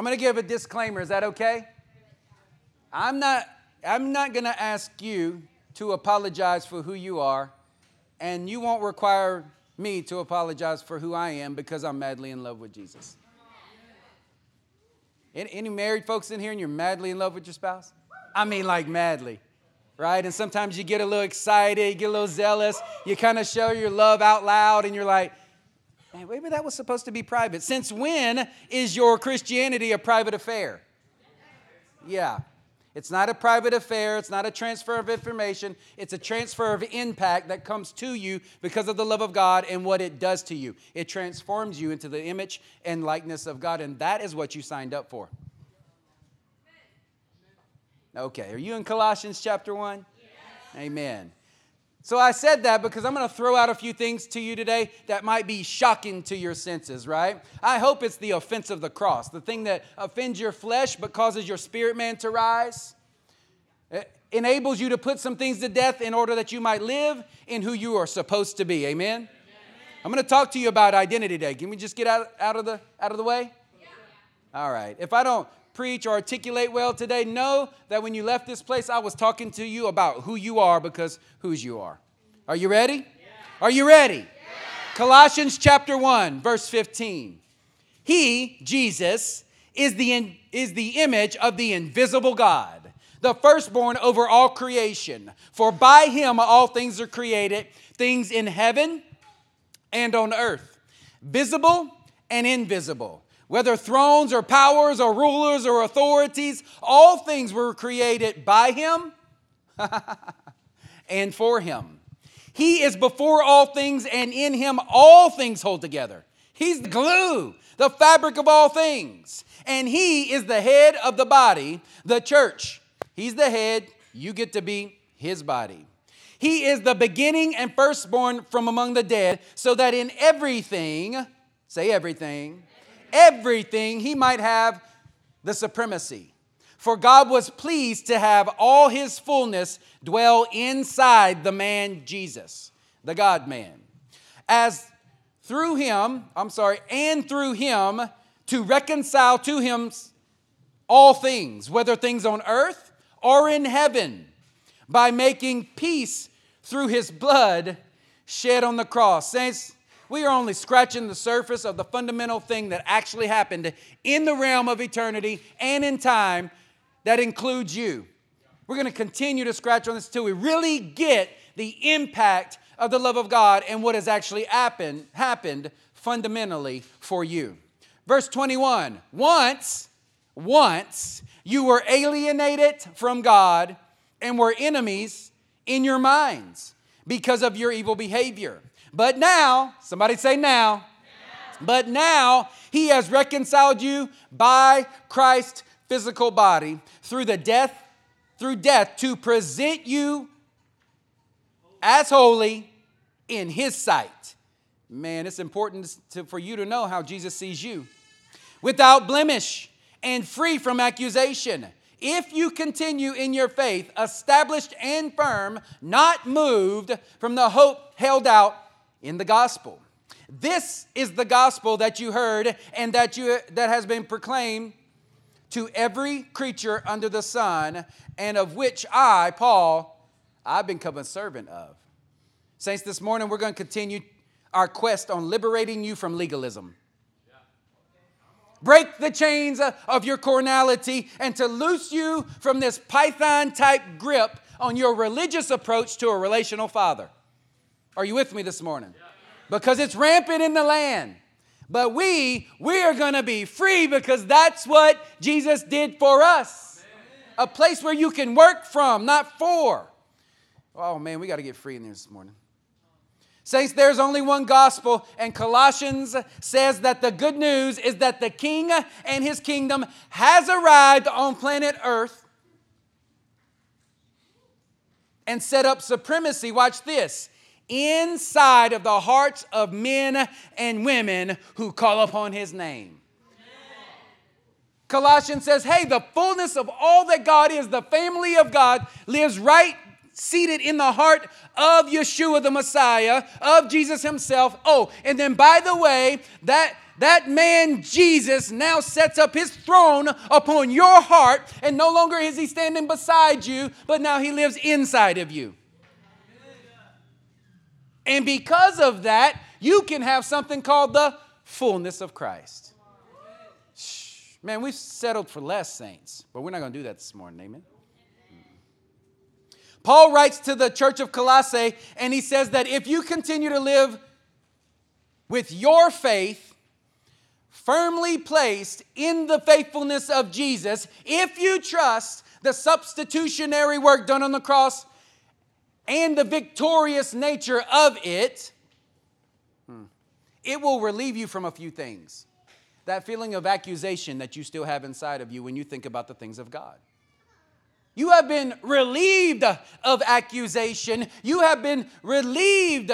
I'm going to give a disclaimer. Is that okay? I'm not, I'm not going to ask you to apologize for who you are, and you won't require me to apologize for who I am because I'm madly in love with Jesus. Any, married folks in here and you're madly in love with your spouse? I mean, like madly, right? And sometimes you get a little excited, you get a little zealous, you kind of show your love out loud, and you're like, man, maybe that was supposed to be private. Since when is your Christianity a private affair? Yeah. It's not a private affair. It's not a transfer of information. It's a transfer of impact that comes to you because of the love of God and what it does to you. It transforms you into the image and likeness of God, and that is what you signed up for. Okay, are you in Colossians chapter 1? Yes. Amen. So I said that because I'm going to throw out a few things to you today that might be shocking to your senses, right? I hope it's the offense of the cross, the thing that offends your flesh but causes your spirit man to rise. It enables you to put some things to death in order that you might live in who you are supposed to be. Amen. Amen. I'm going to talk to you about identity today. Can we just get out, out of the out of the way? Yeah. All right. If I don't preach or articulate well today, know that when you left this place, I was talking to you about who you are because whose you are. Are you ready? Yeah. Are you ready? Yeah. Colossians chapter 1, verse 15. He, Jesus, is the, is the image of the invisible God, the firstborn over all creation. For by him all things are created, things in heaven and on earth, visible and invisible whether thrones or powers or rulers or authorities, all things were created by him and for him. He is before all things, and in him all things hold together. He's the glue, the fabric of all things. And he is the head of the body, the church. He's the head, you get to be his body. He is the beginning and firstborn from among the dead, so that in everything, say everything, everything, he might have the supremacy. For God was pleased to have all his fullness dwell inside the man Jesus, the God man. As through him, I'm sorry, and through him to reconcile to him all things, whether things on earth or in heaven, by making peace through his blood shed on the cross. Saints, we are only scratching the surface of the fundamental thing that actually happened in the realm of eternity and in time that includes you. We're going to continue to scratch on this until we really get the impact of the love of God and what has actually happened, happened fundamentally for you. Verse 21 Once, once you were alienated from God and were enemies in your minds because of your evil behavior. But now, somebody say now. But now he has reconciled you by Christ's physical body through the death, through death, to present you as holy in his sight. Man, it's important to, for you to know how Jesus sees you. Without blemish and free from accusation. If you continue in your faith, established and firm, not moved from the hope held out in the gospel. This is the gospel that you heard and that you that has been proclaimed to every creature under the sun, and of which I, Paul, I've become a servant of. Saints, this morning we're going to continue our quest on liberating you from legalism. Break the chains of your carnality and to loose you from this python type grip on your religious approach to a relational father. Are you with me this morning? Because it's rampant in the land. But we, we are going to be free because that's what Jesus did for us. A place where you can work from, not for. Oh man, we got to get free in there this morning. Saints, there's only one gospel, and Colossians says that the good news is that the king and his kingdom has arrived on planet Earth and set up supremacy. Watch this inside of the hearts of men and women who call upon his name. Colossians says, hey, the fullness of all that God is, the family of God, lives right seated in the heart of Yeshua the Messiah, of Jesus himself. Oh, and then by the way, that That man Jesus now sets up his throne upon your heart, and no longer is he standing beside you, but now he lives inside of you. And because of that, you can have something called the fullness of Christ. Shh. Man, we've settled for less, saints, but we're not going to do that this morning. Amen. Hmm. Paul writes to the church of Colossae, and he says that if you continue to live with your faith firmly placed in the faithfulness of Jesus, if you trust the substitutionary work done on the cross and the victorious nature of it, it will relieve you from a few things. That feeling of accusation that you still have inside of you when you think about the things of God. You have been relieved of accusation. You have been relieved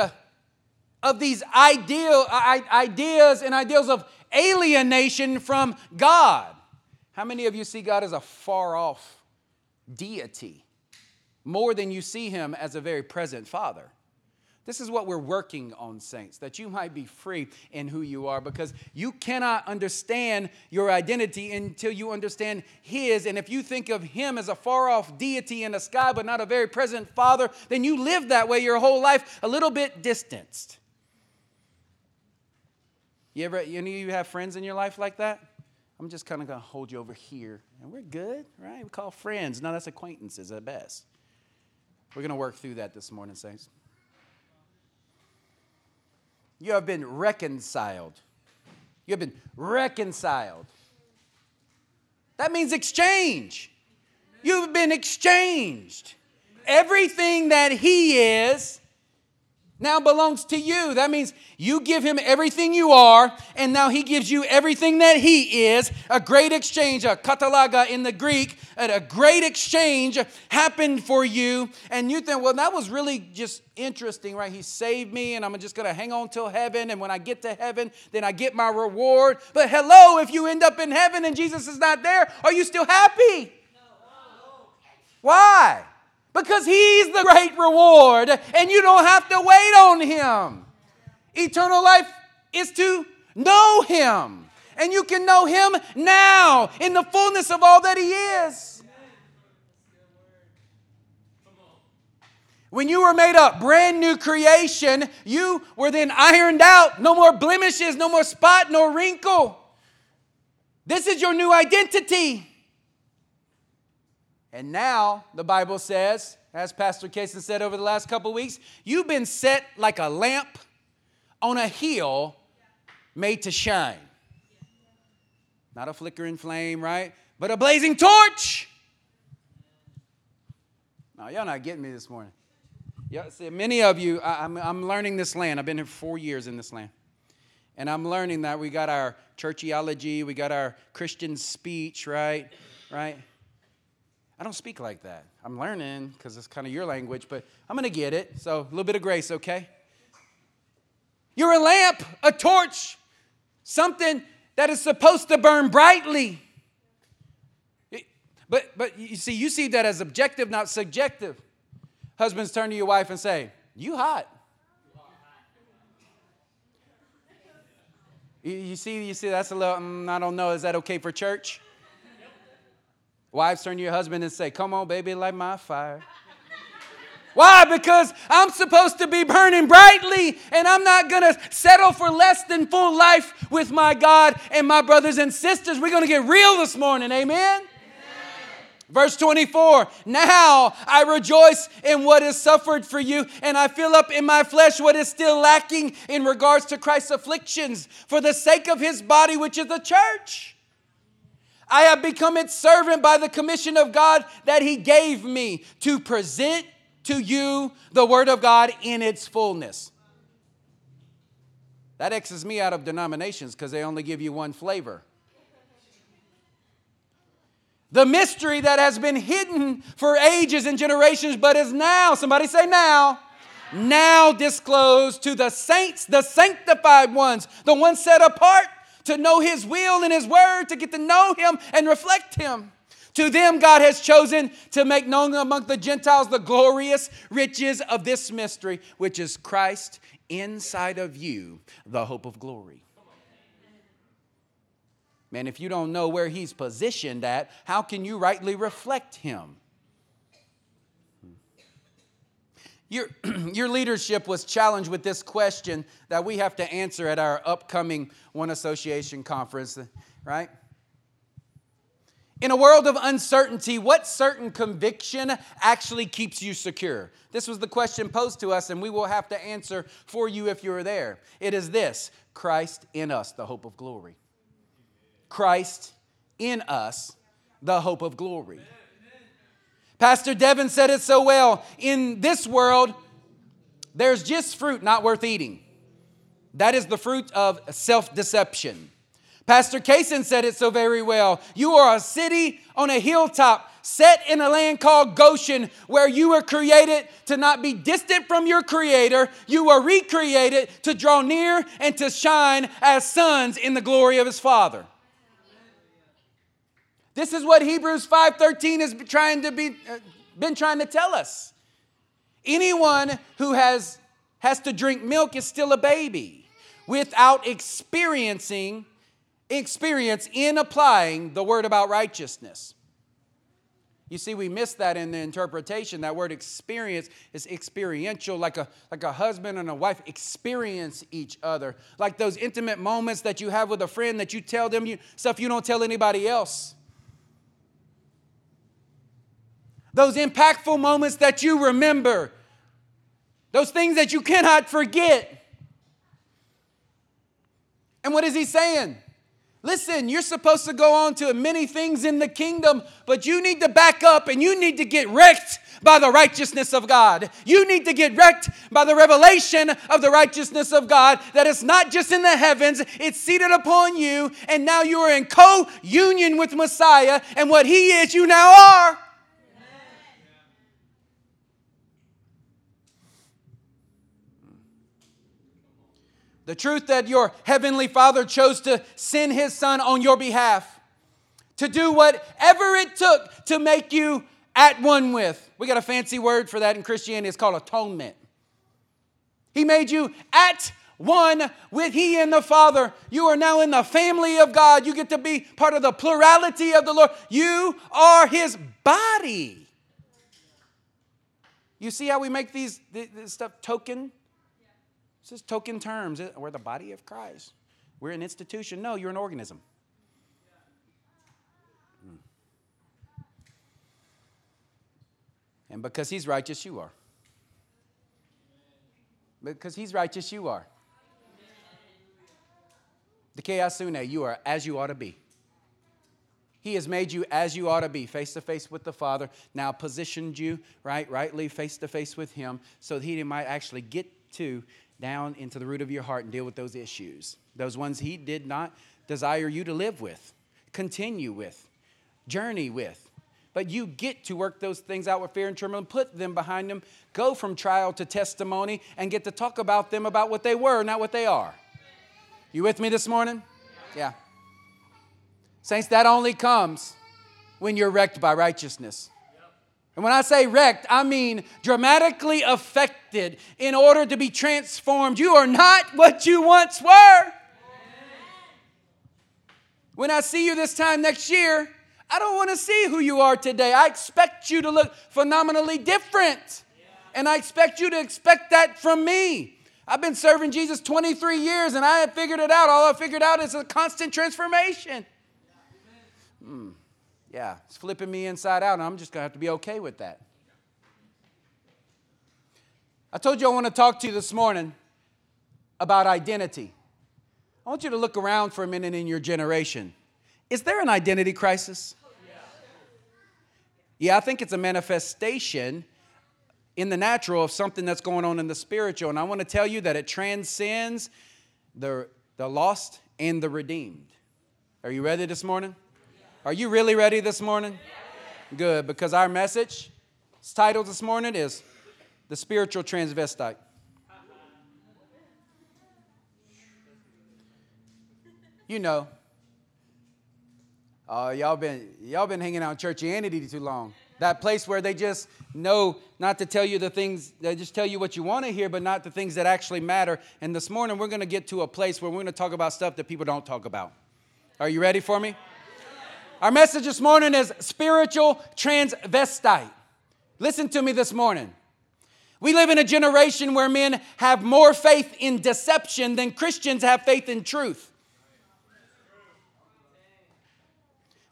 of these ideal, ideas and ideals of alienation from God. How many of you see God as a far off deity more than you see him as a very present father? This is what we're working on, saints, that you might be free in who you are because you cannot understand your identity until you understand His. And if you think of Him as a far off deity in the sky but not a very present Father, then you live that way your whole life, a little bit distanced. You ever, any of you have friends in your life like that? I'm just kind of going to hold you over here. And we're good, right? We call friends. No, that's acquaintances at best. We're going to work through that this morning, saints. You have been reconciled. You have been reconciled. That means exchange. You've been exchanged. Everything that He is now belongs to you. That means you give him everything you are, and now he gives you everything that he is. A great exchange, a katallage in the Greek, a great exchange happened for you. And you think, well, that was really just interesting, right? He saved me, and I'm just going to hang on till heaven. And when I get to heaven, then I get my reward. But hello, if you end up in heaven and Jesus is not there, are you still happy? Why? Because He's the great reward and you don't have to wait on Him. Eternal life is to know Him. And you can know Him now in the fullness of all that He is. When you were made a brand new creation, you were then ironed out. No more blemishes, no more spot, no wrinkle. This is your new identity. And now, the Bible says, as Pastor Casey said over the last couple weeks, you've been set like a lamp on a hill made to shine. Not a flickering flame, right? But a blazing torch. Now, y'all not getting me this morning. Yeah, see, many of you, I, I'm, I'm learning this land. I've been here four years in this land. And I'm learning that we got our churchiology, we got our Christian speech, right? Right? I don't speak like that. I'm learning because it's kind of your language, but I'm going to get it. So a little bit of grace, okay? You're a lamp, a torch, something that is supposed to burn brightly. But, but you see, you see that as objective, not subjective. Husbands turn to your wife and say, You hot. You see, you see, that's a little, mm, I don't know, is that okay for church? Wives turn to your husband and say, Come on, baby, light my fire. Why? Because I'm supposed to be burning brightly, and I'm not going to settle for less than full life with my God and my brothers and sisters. We're going to get real this morning. Amen? Amen? Verse 24 Now I rejoice in what is suffered for you, and I fill up in my flesh what is still lacking in regards to Christ's afflictions for the sake of his body, which is the church I have become its servant by the commission of God that He gave me to present to you the Word of God in its fullness. That X's me out of denominations because they only give you one flavor. The mystery that has been hidden for ages and generations, but is now, somebody say now, now disclosed to the saints, the sanctified ones, the ones set apart to know His will and His word, to get to know Him and reflect Him. To them, God has chosen to make known among the Gentiles the glorious riches of this mystery, which is Christ inside of you, the hope of glory. Man, if you don't know where he's positioned at, how can you rightly reflect him? Your, your leadership was challenged with this question that we have to answer at our upcoming One Association conference, right? In a world of uncertainty, what certain conviction actually keeps you secure? This was the question posed to us, and we will have to answer for you if you're there. It is this Christ in us, the hope of glory. Christ in us, the hope of glory. Pastor Devin said it so well. In this world, there's just fruit not worth eating. That is the fruit of self deception. Pastor Kaysen said it so very well. You are a city on a hilltop set in a land called Goshen where you were created to not be distant from your creator. You were recreated to draw near and to shine as sons in the glory of his Father. This is what Hebrews 5:13 has been trying to be uh, been trying to tell us. Anyone who has has to drink milk is still a baby without experiencing experience in applying the word about righteousness. You see, we miss that in the interpretation. That word experience is experiential, like a, like a husband and a wife experience each other. Like those intimate moments that you have with a friend that you tell them you, stuff you don't tell anybody else. Those impactful moments that you remember, those things that you cannot forget. And what is he saying? Listen, you're supposed to go on to many things in the kingdom, but you need to back up and you need to get wrecked by the righteousness of God. You need to get wrecked by the revelation of the righteousness of God that it's not just in the heavens, it's seated upon you, and now you are in co union with Messiah, and what He is, you now are. The truth that your heavenly Father chose to send his Son on your behalf, to do whatever it took to make you at one with. We got a fancy word for that in Christianity, it's called atonement. He made you at one with He and the Father. You are now in the family of God. You get to be part of the plurality of the Lord. You are His body. You see how we make these this stuff token? This is token terms. We're the body of Christ. We're an institution. No, you're an organism. Hmm. And because he's righteous, you are. Because he's righteous, you are. Dikaiosune, you are as you ought to be. He has made you as you ought to be, face to face with the Father, now positioned you, right, rightly face to face with Him, so that He might actually get to down into the root of your heart and deal with those issues, those ones He did not desire you to live with, continue with, journey with. But you get to work those things out with fear and trembling, put them behind them, go from trial to testimony, and get to talk about them about what they were, not what they are. You with me this morning? Yeah. Saints, that only comes when you're wrecked by righteousness. And when I say wrecked, I mean dramatically affected in order to be transformed. You are not what you once were. When I see you this time next year, I don't want to see who you are today. I expect you to look phenomenally different. And I expect you to expect that from me. I've been serving Jesus 23 years and I have figured it out. All I figured out is a constant transformation. Hmm yeah, it's flipping me inside out, and I'm just going to have to be okay with that. I told you I want to talk to you this morning about identity. I want you to look around for a minute in your generation. Is there an identity crisis? Yeah, I think it's a manifestation in the natural of something that's going on in the spiritual. And I want to tell you that it transcends the, the lost and the redeemed. Are you ready this morning? Are you really ready this morning? Good, because our message, title this morning is The Spiritual Transvestite. You know, uh, y'all been y'all been hanging out in churchianity too long. That place where they just know not to tell you the things, they just tell you what you want to hear, but not the things that actually matter. And this morning we're going to get to a place where we're going to talk about stuff that people don't talk about. Are you ready for me? Our message this morning is spiritual transvestite. Listen to me this morning. We live in a generation where men have more faith in deception than Christians have faith in truth.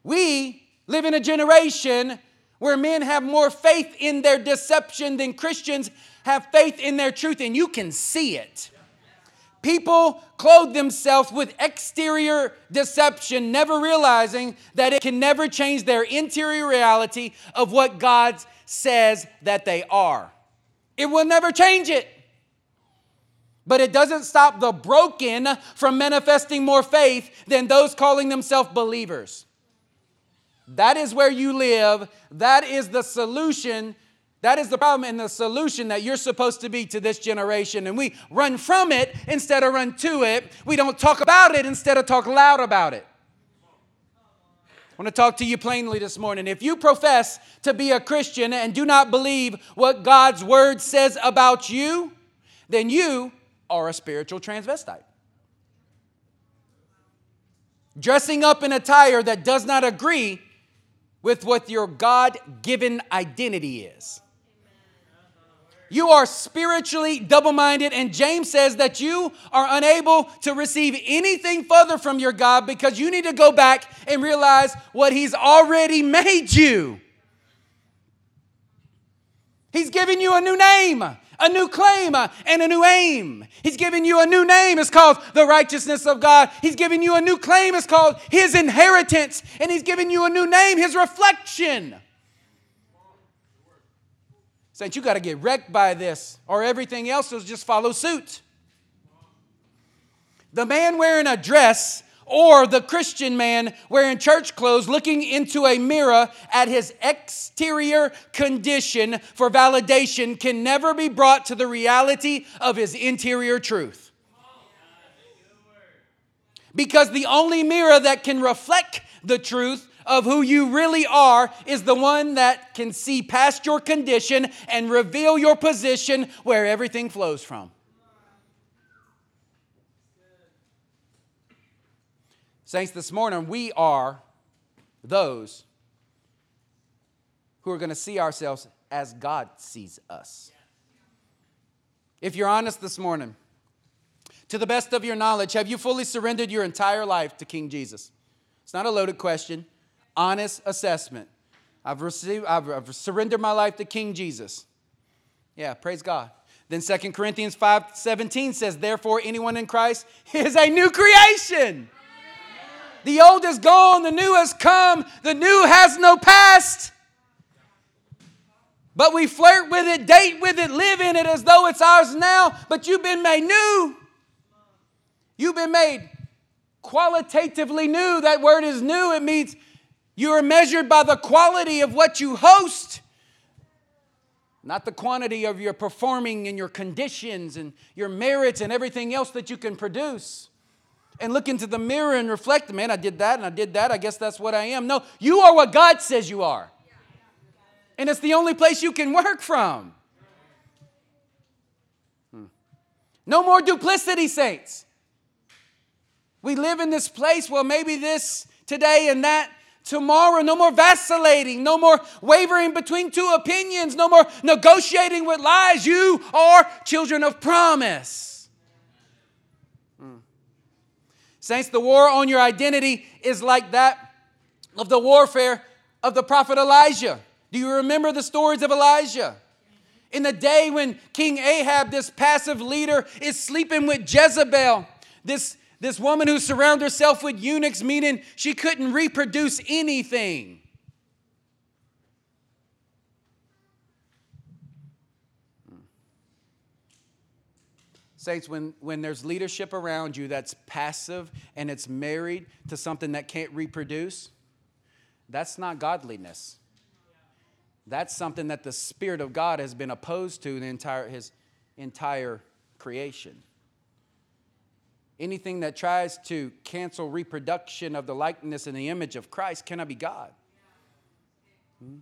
We live in a generation where men have more faith in their deception than Christians have faith in their truth, and you can see it. People clothe themselves with exterior deception, never realizing that it can never change their interior reality of what God says that they are. It will never change it. But it doesn't stop the broken from manifesting more faith than those calling themselves believers. That is where you live. That is the solution. That is the problem and the solution that you're supposed to be to this generation. And we run from it instead of run to it. We don't talk about it instead of talk loud about it. I want to talk to you plainly this morning. If you profess to be a Christian and do not believe what God's word says about you, then you are a spiritual transvestite. Dressing up in attire that does not agree with what your God given identity is. You are spiritually double minded, and James says that you are unable to receive anything further from your God because you need to go back and realize what He's already made you. He's given you a new name, a new claim, and a new aim. He's given you a new name. It's called the righteousness of God. He's given you a new claim. It's called His inheritance. And He's given you a new name, His reflection. Saints, you got to get wrecked by this, or everything else will just follow suit. The man wearing a dress or the Christian man wearing church clothes looking into a mirror at his exterior condition for validation can never be brought to the reality of his interior truth. Because the only mirror that can reflect the truth of who you really are is the one that can see past your condition and reveal your position where everything flows from. Saints, this morning we are those who are going to see ourselves as God sees us. If you're honest this morning, to the best of your knowledge, have you fully surrendered your entire life to King Jesus? It's not a loaded question honest assessment. I've received, I've, I've surrendered my life to King Jesus. Yeah, praise God. Then 2 Corinthians 5 17 says, Therefore, anyone in Christ is a new creation. The old is gone, the new has come, the new has no past. But we flirt with it, date with it, live in it as though it's ours now, but you've been made new. You've been made qualitatively new. That word is new. It means you are measured by the quality of what you host, not the quantity of your performing and your conditions and your merits and everything else that you can produce. And look into the mirror and reflect, man, I did that and I did that. I guess that's what I am. No, you are what God says you are. And it's the only place you can work from. Hmm. No more duplicity, saints. We live in this place, well, maybe this today and that tomorrow. No more vacillating, no more wavering between two opinions, no more negotiating with lies. You are children of promise. Hmm. Saints, the war on your identity is like that of the warfare of the prophet Elijah. Do you remember the stories of Elijah? In the day when King Ahab, this passive leader, is sleeping with Jezebel, this this woman who surrounded herself with eunuchs, meaning she couldn't reproduce anything. Saints, when, when there's leadership around you that's passive and it's married to something that can't reproduce, that's not godliness. That's something that the Spirit of God has been opposed to the entire, his entire creation. Anything that tries to cancel reproduction of the likeness and the image of Christ cannot be God. Hmm?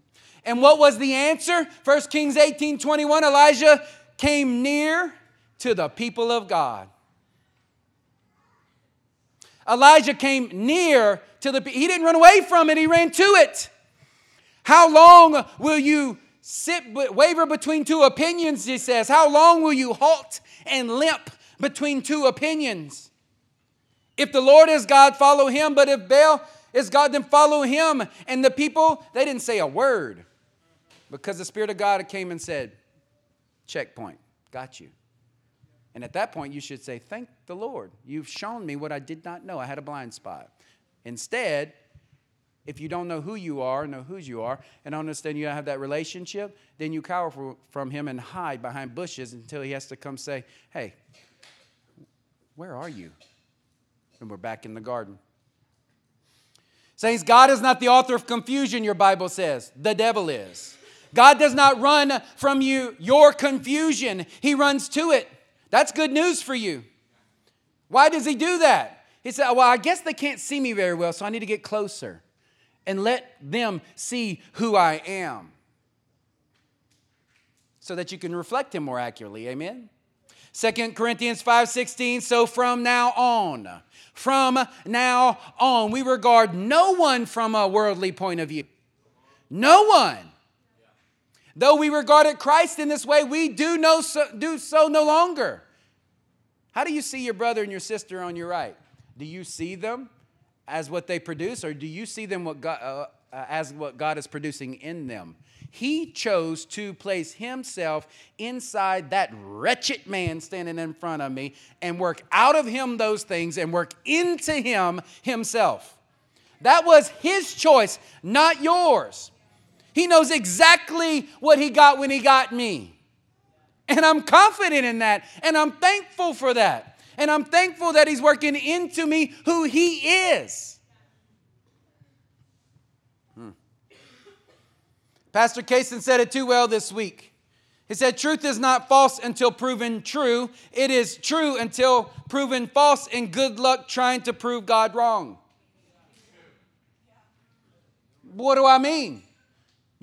And what was the answer? 1 Kings 18 21, Elijah came near to the people of God. Elijah came near to the he didn't run away from it, he ran to it. How long will you sit waver between two opinions, he says? How long will you halt and limp between two opinions? If the Lord is God, follow him, but if Baal is God, then follow him. And the people, they didn't say a word because the Spirit of God came and said, Checkpoint, got you. And at that point, you should say, Thank the Lord. You've shown me what I did not know. I had a blind spot. Instead, if you don't know who you are, know whose you are, and understand you don't have that relationship, then you cower from him and hide behind bushes until he has to come say, Hey, where are you? And we're back in the garden. Saints, God is not the author of confusion, your Bible says. The devil is. God does not run from you your confusion, He runs to it. That's good news for you. Why does He do that? He said, Well, I guess they can't see me very well, so I need to get closer and let them see who I am so that you can reflect Him more accurately. Amen? Second Corinthians 5:16 so from now on from now on we regard no one from a worldly point of view. No one. Though we regarded Christ in this way we do no so, do so no longer. How do you see your brother and your sister on your right? Do you see them as what they produce or do you see them what God, uh, uh as what God is producing in them he chose to place himself inside that wretched man standing in front of me and work out of him those things and work into him himself. That was his choice, not yours. He knows exactly what he got when he got me. And I'm confident in that. And I'm thankful for that. And I'm thankful that he's working into me who he is. Pastor Kaysen said it too well this week. He said, Truth is not false until proven true. It is true until proven false, and good luck trying to prove God wrong. What do I mean?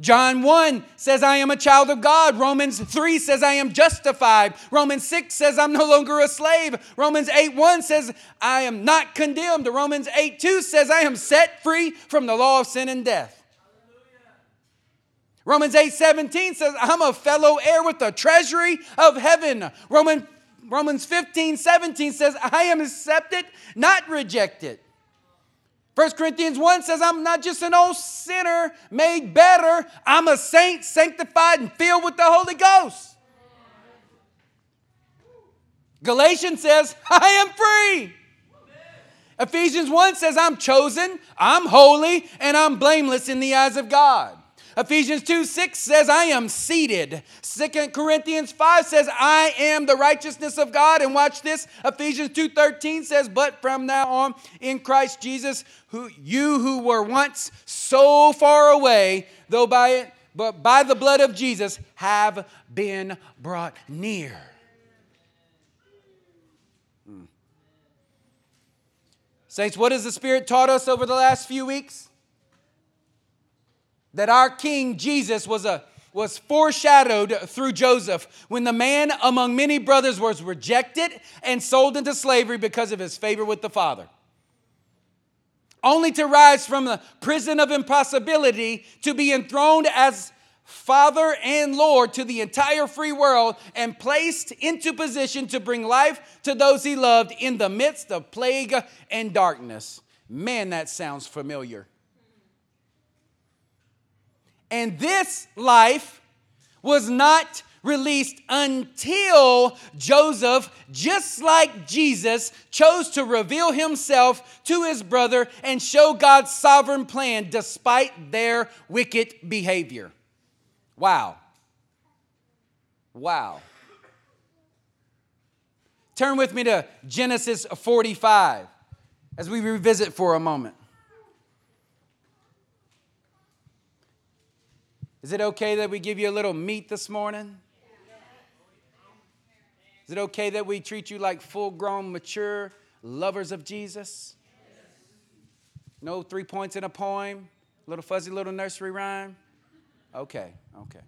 John 1 says, I am a child of God. Romans 3 says, I am justified. Romans 6 says, I'm no longer a slave. Romans 8 1 says, I am not condemned. Romans 8 2 says, I am set free from the law of sin and death. Romans 8 17 says, I'm a fellow heir with the treasury of heaven. Roman, Romans 15 17 says, I am accepted, not rejected. 1 Corinthians 1 says, I'm not just an old sinner made better, I'm a saint sanctified and filled with the Holy Ghost. Galatians says, I am free. Ephesians 1 says, I'm chosen, I'm holy, and I'm blameless in the eyes of God. Ephesians 2 6 says, I am seated. Second Corinthians 5 says, I am the righteousness of God. And watch this. Ephesians 2 13 says, But from now on in Christ Jesus, who you who were once so far away, though by it, but by the blood of Jesus, have been brought near. Hmm. Saints, what has the Spirit taught us over the last few weeks? That our King Jesus was a was foreshadowed through Joseph when the man among many brothers was rejected and sold into slavery because of his favor with the Father. Only to rise from the prison of impossibility to be enthroned as Father and Lord to the entire free world and placed into position to bring life to those he loved in the midst of plague and darkness. Man, that sounds familiar. And this life was not released until Joseph, just like Jesus, chose to reveal himself to his brother and show God's sovereign plan despite their wicked behavior. Wow. Wow. Turn with me to Genesis 45 as we revisit for a moment. Is it okay that we give you a little meat this morning? Is it okay that we treat you like full grown, mature lovers of Jesus? No three points in a poem, little fuzzy little nursery rhyme? Okay, okay.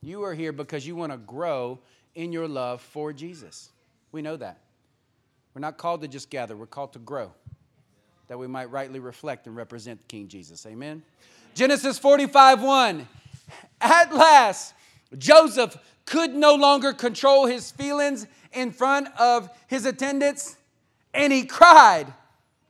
You are here because you want to grow in your love for Jesus. We know that. We're not called to just gather, we're called to grow. that we might rightly reflect and represent King Jesus. Amen. Genesis 45 1. At last, Joseph could no longer control his feelings in front of his attendants and he cried.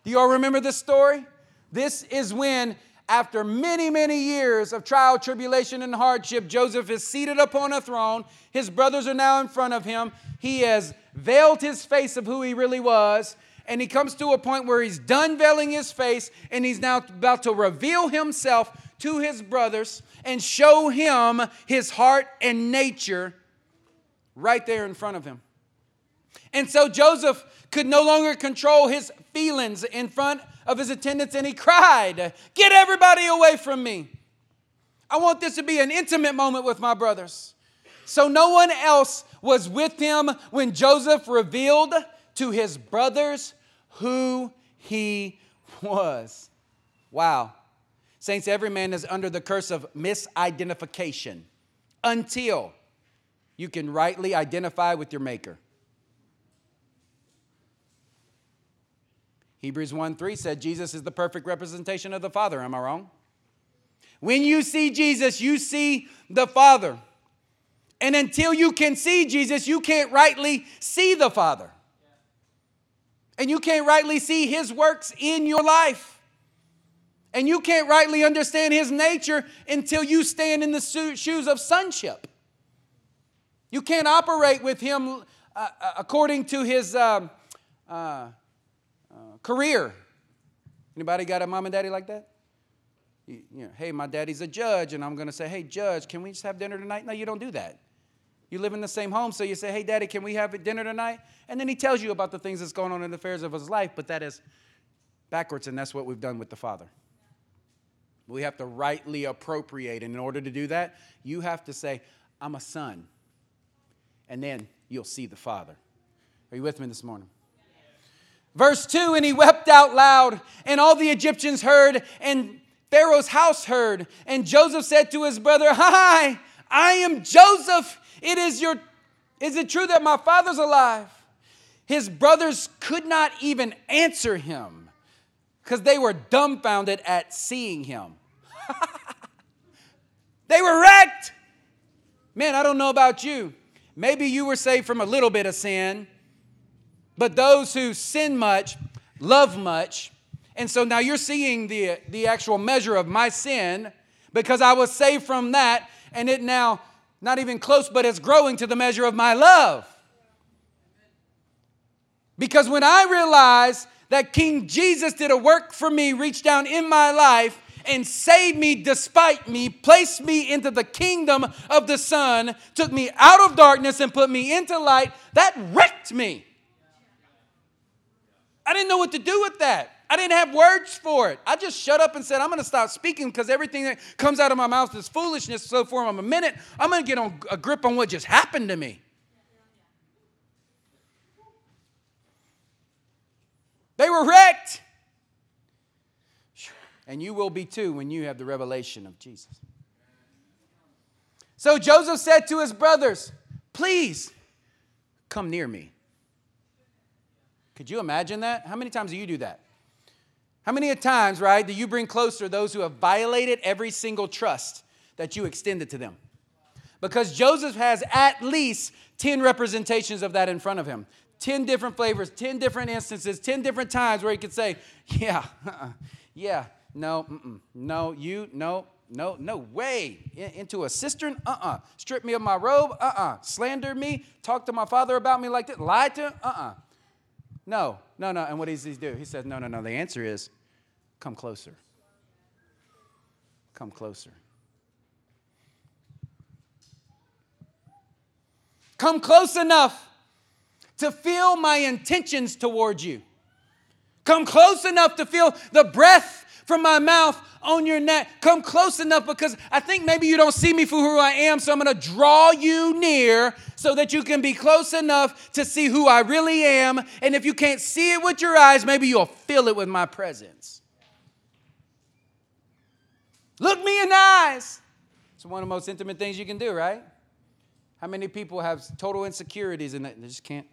Do you all remember this story? This is when, after many, many years of trial, tribulation, and hardship, Joseph is seated upon a throne. His brothers are now in front of him. He has veiled his face of who he really was. And he comes to a point where he's done veiling his face and he's now about to reveal himself to his brothers and show him his heart and nature right there in front of him. And so Joseph could no longer control his feelings in front of his attendants and he cried, Get everybody away from me. I want this to be an intimate moment with my brothers. So no one else was with him when Joseph revealed to his brothers who he was. Wow. Saints, every man is under the curse of misidentification until you can rightly identify with your Maker. Hebrews 1 3 said Jesus is the perfect representation of the Father. Am I wrong? When you see Jesus, you see the Father. And until you can see Jesus, you can't rightly see the Father. And you can't rightly see His works in your life. And you can't rightly understand His nature until you stand in the shoes of sonship. You can't operate with Him uh, uh, according to His. Um, uh, Career. Anybody got a mom and daddy like that? You, you know, hey, my daddy's a judge, and I'm going to say, hey, judge, can we just have dinner tonight? No, you don't do that. You live in the same home, so you say, hey, daddy, can we have dinner tonight? And then he tells you about the things that's going on in the affairs of his life, but that is backwards, and that's what we've done with the Father. We have to rightly appropriate, and in order to do that, you have to say, I'm a son. And then you'll see the Father. Are you with me this morning? Verse 2 And he wept out loud, and all the Egyptians heard, and Pharaoh's house heard. And Joseph said to his brother, Hi, I am Joseph. It is your is it true that my father's alive? His brothers could not even answer him because they were dumbfounded at seeing him. they were wrecked. Man, I don't know about you. Maybe you were saved from a little bit of sin but those who sin much love much. And so now you're seeing the, the actual measure of my sin because I was saved from that, and it now, not even close, but it's growing to the measure of my love. Because when I realized that King Jesus did a work for me, reached down in my life, and saved me despite me, placed me into the kingdom of the Son, took me out of darkness and put me into light, that wrecked me. I didn't know what to do with that. I didn't have words for it. I just shut up and said, I'm going to stop speaking because everything that comes out of my mouth is foolishness. So, for a minute, I'm going to get on a grip on what just happened to me. They were wrecked. And you will be too when you have the revelation of Jesus. So Joseph said to his brothers, Please come near me. Could you imagine that? How many times do you do that? How many times, right, do you bring closer those who have violated every single trust that you extended to them? Because Joseph has at least 10 representations of that in front of him. 10 different flavors, 10 different instances, 10 different times where he could say, Yeah, uh-uh, yeah, no, no, you, no, no, no way. In, into a cistern? Uh uh-uh. uh. Strip me of my robe? Uh uh-uh. uh. Slander me? Talk to my father about me like that? Lie to? Uh uh-uh. uh. No, no, no. And what does he do? He says, No, no, no. The answer is come closer. Come closer. Come close enough to feel my intentions towards you. Come close enough to feel the breath from my mouth on your neck. Come close enough because I think maybe you don't see me for who I am, so I'm going to draw you near so that you can be close enough to see who I really am. And if you can't see it with your eyes, maybe you'll feel it with my presence. Look me in the eyes. It's one of the most intimate things you can do, right? How many people have total insecurities and they just can't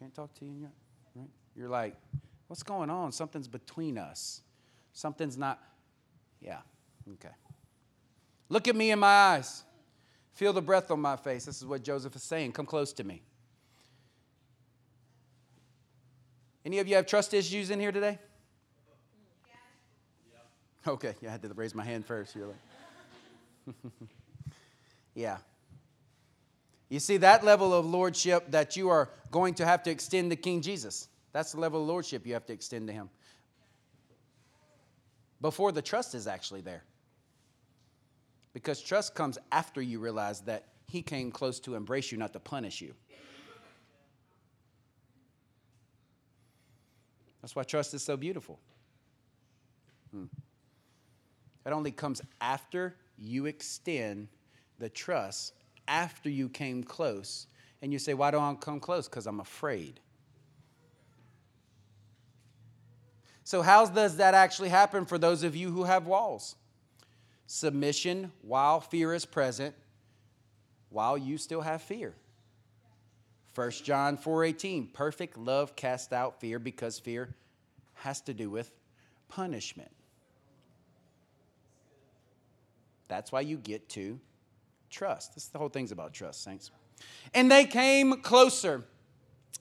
can't talk to you? Right? You're like, What's going on? Something's between us. Something's not, yeah, okay. Look at me in my eyes. Feel the breath on my face. This is what Joseph is saying. Come close to me. Any of you have trust issues in here today? Okay, yeah, I had to raise my hand first. You're like, yeah. You see, that level of lordship that you are going to have to extend to King Jesus. That's the level of lordship you have to extend to him. Before the trust is actually there. Because trust comes after you realize that he came close to embrace you, not to punish you. That's why trust is so beautiful. Hmm. It only comes after you extend the trust, after you came close. And you say, Why don't I come close? Because I'm afraid. So, how does that actually happen for those of you who have walls? Submission while fear is present, while you still have fear. 1 John 4:18 perfect love casts out fear because fear has to do with punishment. That's why you get to trust. This is the whole thing's about trust, saints. And they came closer.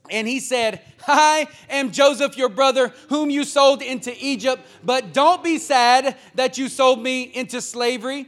And he said, I am Joseph, your brother, whom you sold into Egypt. But don't be sad that you sold me into slavery.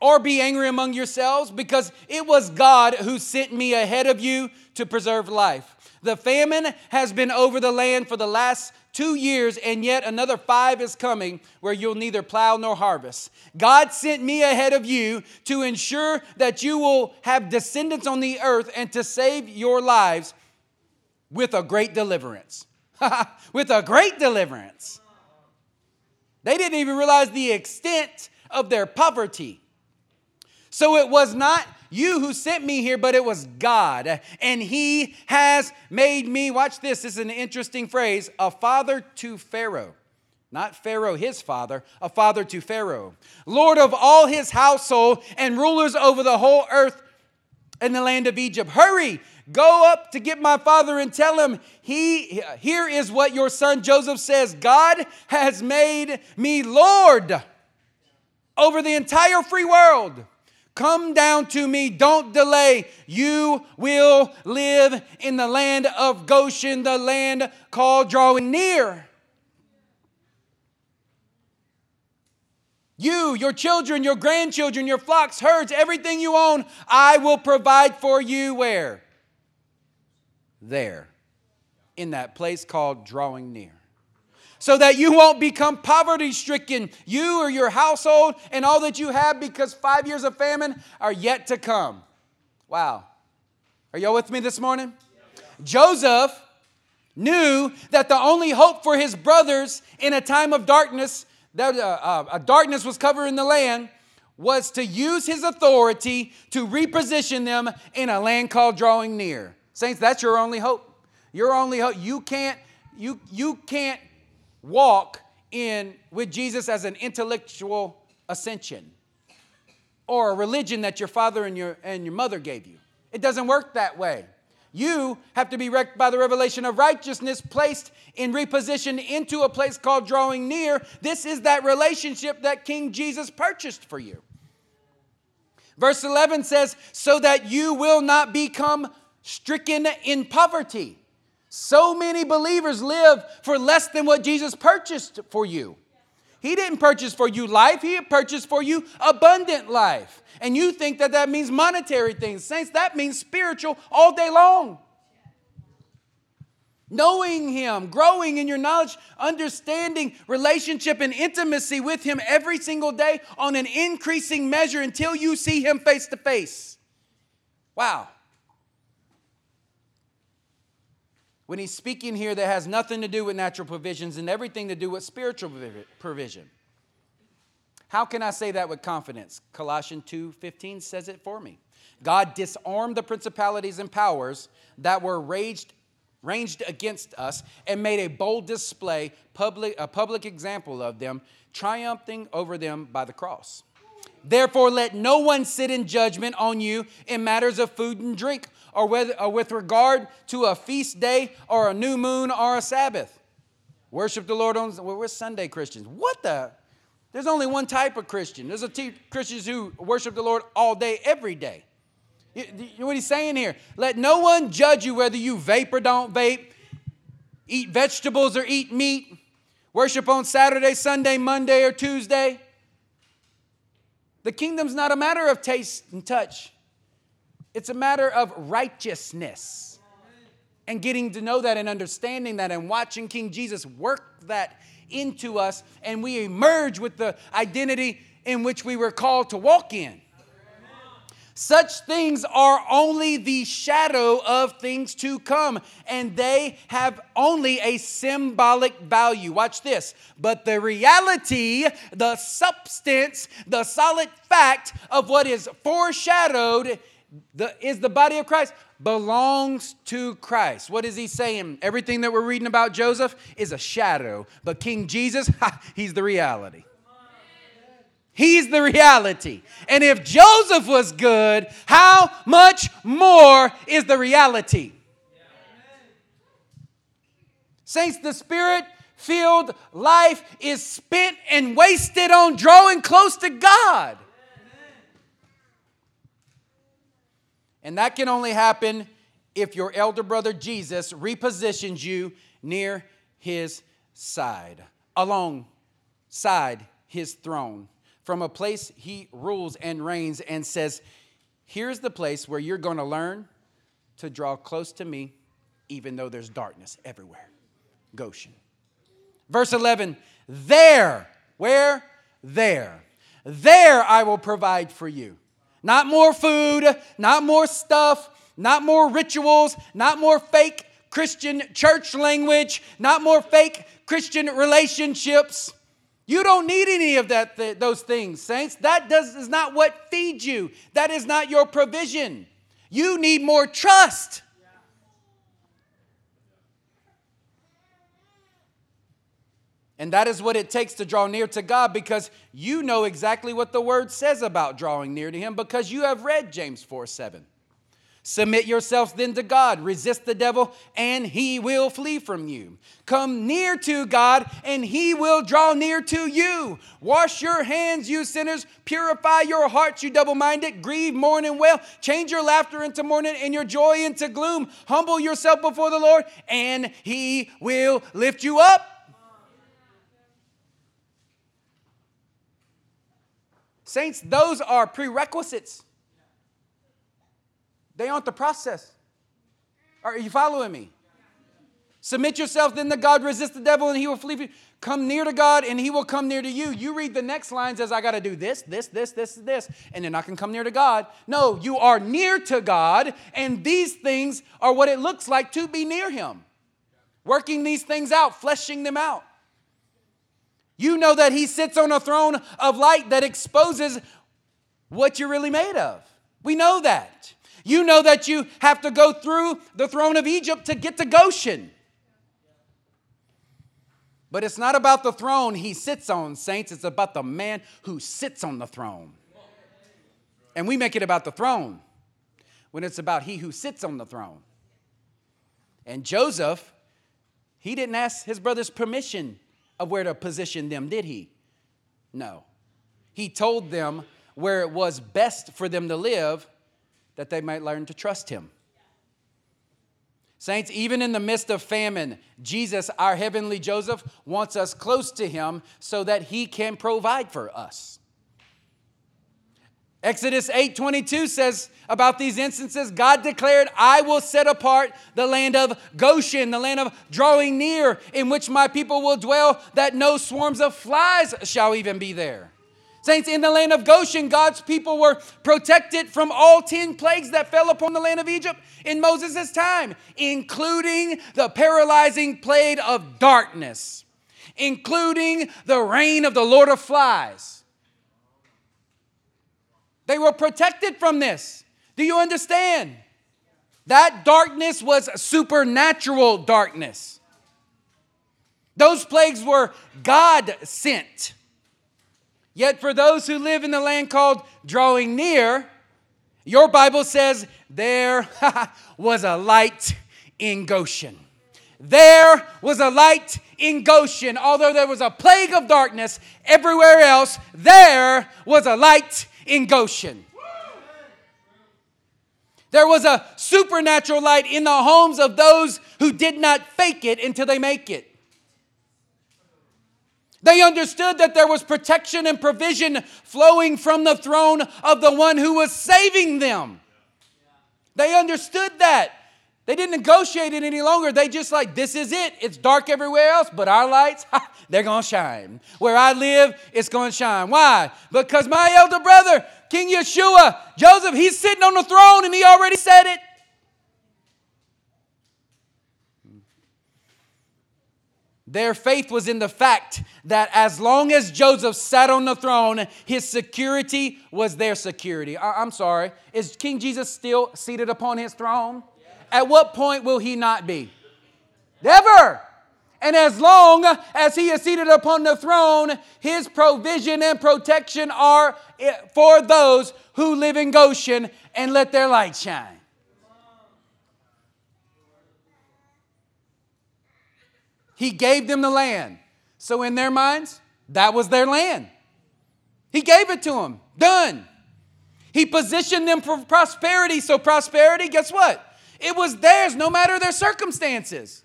Or be angry among yourselves, because it was God who sent me ahead of you to preserve life. The famine has been over the land for the last two years, and yet another five is coming where you'll neither plow nor harvest. God sent me ahead of you to ensure that you will have descendants on the earth and to save your lives with a great deliverance. with a great deliverance. They didn't even realize the extent of their poverty. So it was not you who sent me here, but it was God. And He has made me, watch this, this is an interesting phrase, a father to Pharaoh. Not Pharaoh, his father, a father to Pharaoh, Lord of all his household and rulers over the whole earth in the land of Egypt. Hurry, go up to get my father and tell him, he, here is what your son Joseph says God has made me Lord over the entire free world. Come down to me, don't delay. You will live in the land of Goshen, the land called drawing near. You, your children, your grandchildren, your flocks, herds, everything you own, I will provide for you where? There, in that place called drawing near so that you won't become poverty stricken, you or your household and all that you have, because five years of famine are yet to come. Wow. Are y'all with me this morning? Joseph knew that the only hope for his brothers in a time of darkness, that uh, uh, darkness was covering the land, was to use his authority to reposition them in a land called drawing near. Saints, that's your only hope. Your only hope. You can't, you, you can't walk in with Jesus as an intellectual ascension or a religion that your father and your, and your mother gave you. It doesn't work that way. You have to be wrecked by the revelation of righteousness, placed in reposition into a place called drawing near. This is that relationship that King Jesus purchased for you. Verse 11 says, So that you will not become stricken in poverty. So many believers live for less than what Jesus purchased for you. He didn't purchase for you life, He purchased for you abundant life. And you think that that means monetary things. Saints, that means spiritual all day long. Knowing Him, growing in your knowledge, understanding relationship and intimacy with Him every single day on an increasing measure until you see Him face to face. Wow. When he's speaking here that has nothing to do with natural provisions and everything to do with spiritual provision. How can I say that with confidence? Colossians 2:15 says it for me. God disarmed the principalities and powers that were raged, ranged against us and made a bold display, public, a public example of them, triumphing over them by the cross. Therefore, let no one sit in judgment on you in matters of food and drink or, or uh, with regard to a feast day or a new moon or a Sabbath. Worship the Lord on, well, we're Sunday Christians. What the? There's only one type of Christian. There's a t- Christians who worship the Lord all day, every day. You, you know what he's saying here? Let no one judge you whether you vape or don't vape, eat vegetables or eat meat, worship on Saturday, Sunday, Monday, or Tuesday. The kingdom's not a matter of taste and touch, it's a matter of righteousness. And getting to know that and understanding that and watching King Jesus work that into us, and we emerge with the identity in which we were called to walk in. Such things are only the shadow of things to come, and they have only a symbolic value. Watch this. But the reality, the substance, the solid fact of what is foreshadowed the, is the body of Christ belongs to Christ. What is he saying? Everything that we're reading about Joseph is a shadow, but King Jesus, ha, he's the reality. He's the reality. And if Joseph was good, how much more is the reality? Saints, the spirit filled life is spent and wasted on drawing close to God. And that can only happen if your elder brother Jesus repositions you near his side, alongside his throne from a place he rules and reigns and says, Here's the place where you're going to learn to draw close to me, even though there's darkness everywhere. Goshen. Verse 11, there, where? There. There I will provide for you. Not more food, not more stuff, not more rituals, not more fake Christian church language, not more fake Christian relationships. You don't need any of that, th- those things, saints. That does, is not what feeds you. That is not your provision. You need more trust. And that is what it takes to draw near to God because you know exactly what the word says about drawing near to Him because you have read James 4 7. Submit yourselves then to God. Resist the devil, and he will flee from you. Come near to God, and he will draw near to you. Wash your hands, you sinners. Purify your hearts, you double minded. Grieve, mourn, and wail. Change your laughter into mourning and your joy into gloom. Humble yourself before the Lord, and he will lift you up. Saints, those are prerequisites. They aren't the process. Are you following me? Submit yourself then to God, resist the devil, and he will flee. Come near to God, and he will come near to you. You read the next lines as I got to do this, this, this, this, this, and then I can come near to God. No, you are near to God, and these things are what it looks like to be near him. Working these things out, fleshing them out. You know that he sits on a throne of light that exposes what you're really made of. We know that. You know that you have to go through the throne of Egypt to get to Goshen. But it's not about the throne he sits on, saints. It's about the man who sits on the throne. And we make it about the throne when it's about he who sits on the throne. And Joseph, he didn't ask his brothers permission of where to position them, did he? No. He told them where it was best for them to live that they might learn to trust him. Saints, even in the midst of famine, Jesus, our heavenly Joseph, wants us close to him so that he can provide for us. Exodus 8:22 says about these instances, God declared, "I will set apart the land of Goshen, the land of drawing near, in which my people will dwell, that no swarms of flies shall even be there." Saints, in the land of Goshen, God's people were protected from all 10 plagues that fell upon the land of Egypt in Moses' time, including the paralyzing plague of darkness, including the reign of the Lord of flies. They were protected from this. Do you understand? That darkness was supernatural darkness. Those plagues were God sent. Yet for those who live in the land called drawing near, Your Bible says there was a light in Goshen. There was a light in Goshen. Although there was a plague of darkness everywhere else, there was a light in Goshen. There was a supernatural light in the homes of those who did not fake it until they make it. They understood that there was protection and provision flowing from the throne of the one who was saving them. They understood that. They didn't negotiate it any longer. They just like, this is it. It's dark everywhere else, but our lights, they're going to shine. Where I live, it's going to shine. Why? Because my elder brother, King Yeshua, Joseph, he's sitting on the throne and he already said it. Their faith was in the fact that as long as Joseph sat on the throne, his security was their security. I- am sorry. Is King Jesus still seated upon his throne? At what point will he not be? Never. And as long as he is seated upon the throne, his provision and protection are for those who live in Goshen and let their light shine. He gave them the land. So, in their minds, that was their land. He gave it to them. Done. He positioned them for prosperity. So, prosperity, guess what? It was theirs no matter their circumstances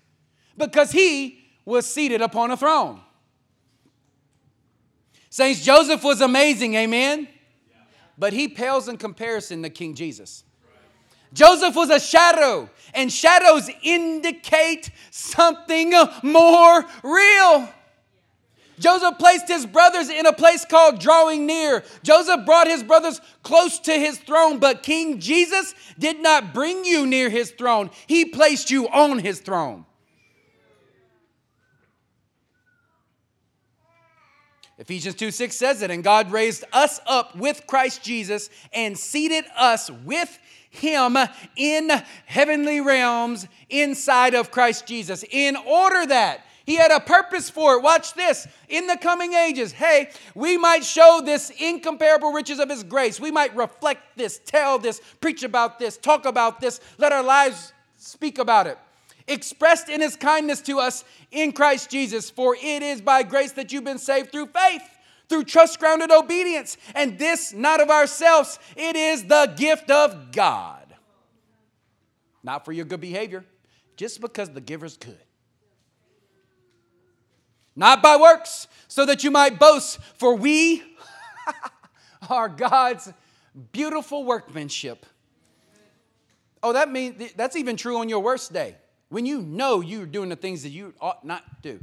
because he was seated upon a throne. Saints, Joseph was amazing, amen? But he pales in comparison to King Jesus. Joseph was a shadow, and shadows indicate something more real. Joseph placed his brothers in a place called drawing near. Joseph brought his brothers close to his throne, but King Jesus did not bring you near his throne, he placed you on his throne. Ephesians 2 6 says it, and God raised us up with Christ Jesus and seated us with him in heavenly realms inside of Christ Jesus in order that he had a purpose for it. Watch this. In the coming ages, hey, we might show this incomparable riches of His grace. We might reflect this, tell this, preach about this, talk about this, let our lives speak about it. Expressed in His kindness to us in Christ Jesus. For it is by grace that you've been saved through faith through trust grounded obedience. And this not of ourselves, it is the gift of God. Not for your good behavior, just because the giver's good. Not by works, so that you might boast, for we are God's beautiful workmanship. Oh, that means that's even true on your worst day. When you know you're doing the things that you ought not do.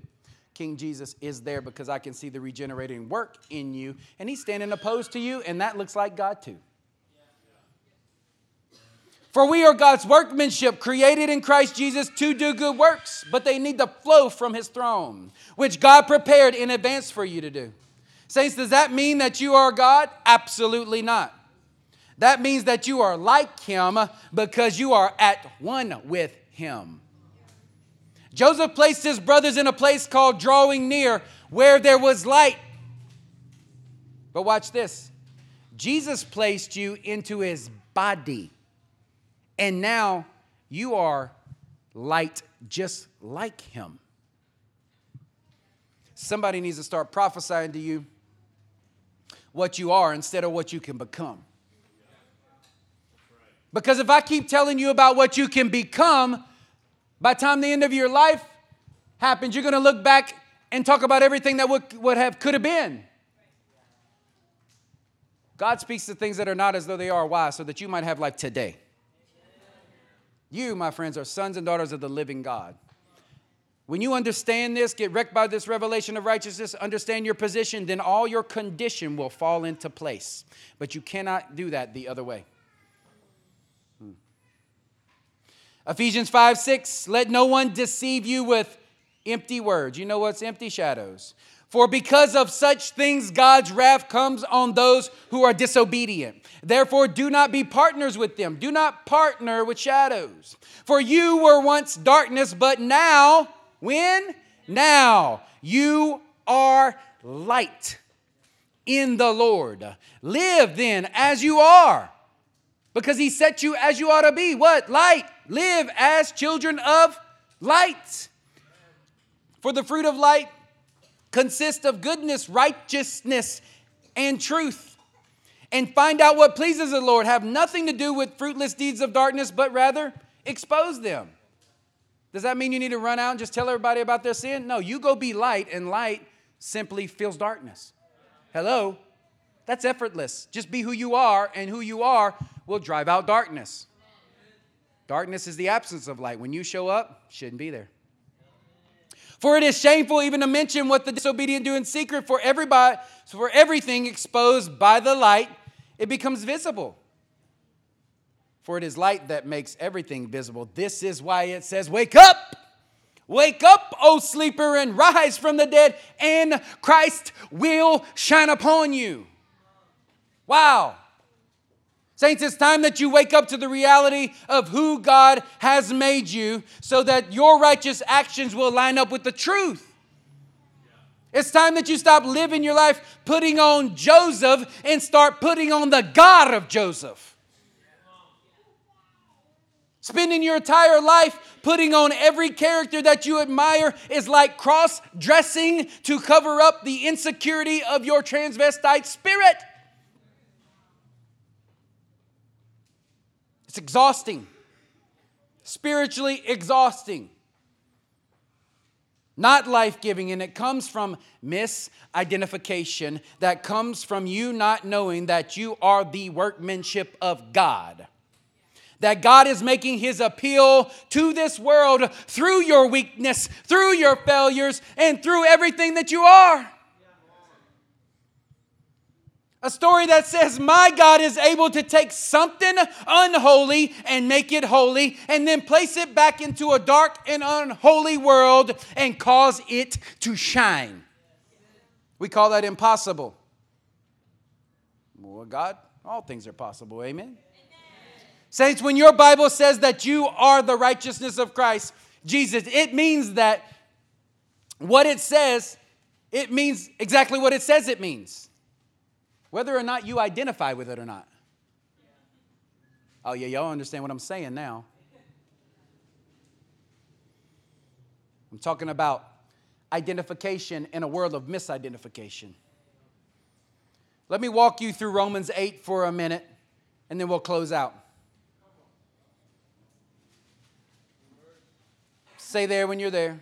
King Jesus is there because I can see the regenerating work in you, and He's standing opposed to you, and that looks like God too. For we are God's workmanship, created in Christ Jesus to do good works, but they need to flow from His throne, which God prepared in advance for you to do. Saints, does that mean that you are God? Absolutely not. That means that you are like Him because you are at one with Him. Joseph placed his brothers in a place called drawing near where there was light. But watch this Jesus placed you into his body. And now you are light just like him. Somebody needs to start prophesying to you what you are instead of what you can become. Because if I keep telling you about what you can become, by the time the end of your life happens, you're going to look back and talk about everything that would, would have could have been. God speaks to things that are not as though they are. Why? So that you might have life today. You, my friends, are sons and daughters of the living God. When you understand this, get wrecked by this revelation of righteousness, understand your position, then all your condition will fall into place. But you cannot do that the other way. Ephesians 5 6, let no one deceive you with empty words. You know what's empty shadows? For because of such things, God's wrath comes on those who are disobedient. Therefore, do not be partners with them. Do not partner with shadows. For you were once darkness, but now, when? Now, you are light in the Lord. Live then as you are Because he set you as you ought to be. What? Light. Live as children of light. For the fruit of light consists of goodness, righteousness, and truth. And find out what pleases the Lord. Have nothing to do with fruitless deeds of darkness, but rather expose them. Does that mean you need to run out and just tell everybody about their sin? No, you go be light, and light simply fills darkness. Hello? That's effortless. Just be who you are, and who you are will drive out darkness. Darkness is the absence of light. When you show up, shouldn't be there. For it is shameful even to mention what the disobedient do in secret, for everybody, so for everything exposed by the light, it becomes visible. For it is light that makes everything visible. This is why it says, Wake up! Wake up, O sleeper, and rise from the dead, and Christ will shine upon you. Wow. Saints, it's time that you wake up to the reality of who God has made you so that your righteous actions will line up with the truth. It's time that you stop living your life putting on Joseph and start putting on the God of Joseph. Spending your entire life putting on every character that you admire is like cross dressing to cover up the insecurity of your transvestite spirit. It's exhausting, spiritually exhausting, not life giving, and it comes from misidentification that comes from you not knowing that you are the workmanship of God. That God is making his appeal to this world through your weakness, through your failures, and through everything that you are. A story that says, My God is able to take something unholy and make it holy, and then place it back into a dark and unholy world and cause it to shine. We call that impossible. Well, God, all things are possible. Amen. Amen. Saints, when your Bible says that you are the righteousness of Christ, Jesus, it means that what it says, it means exactly what it says it means whether or not you identify with it or not. Oh, yeah, y'all understand what I'm saying now. I'm talking about identification in a world of misidentification. Let me walk you through Romans 8 for a minute, and then we'll close out. Say there when you're there.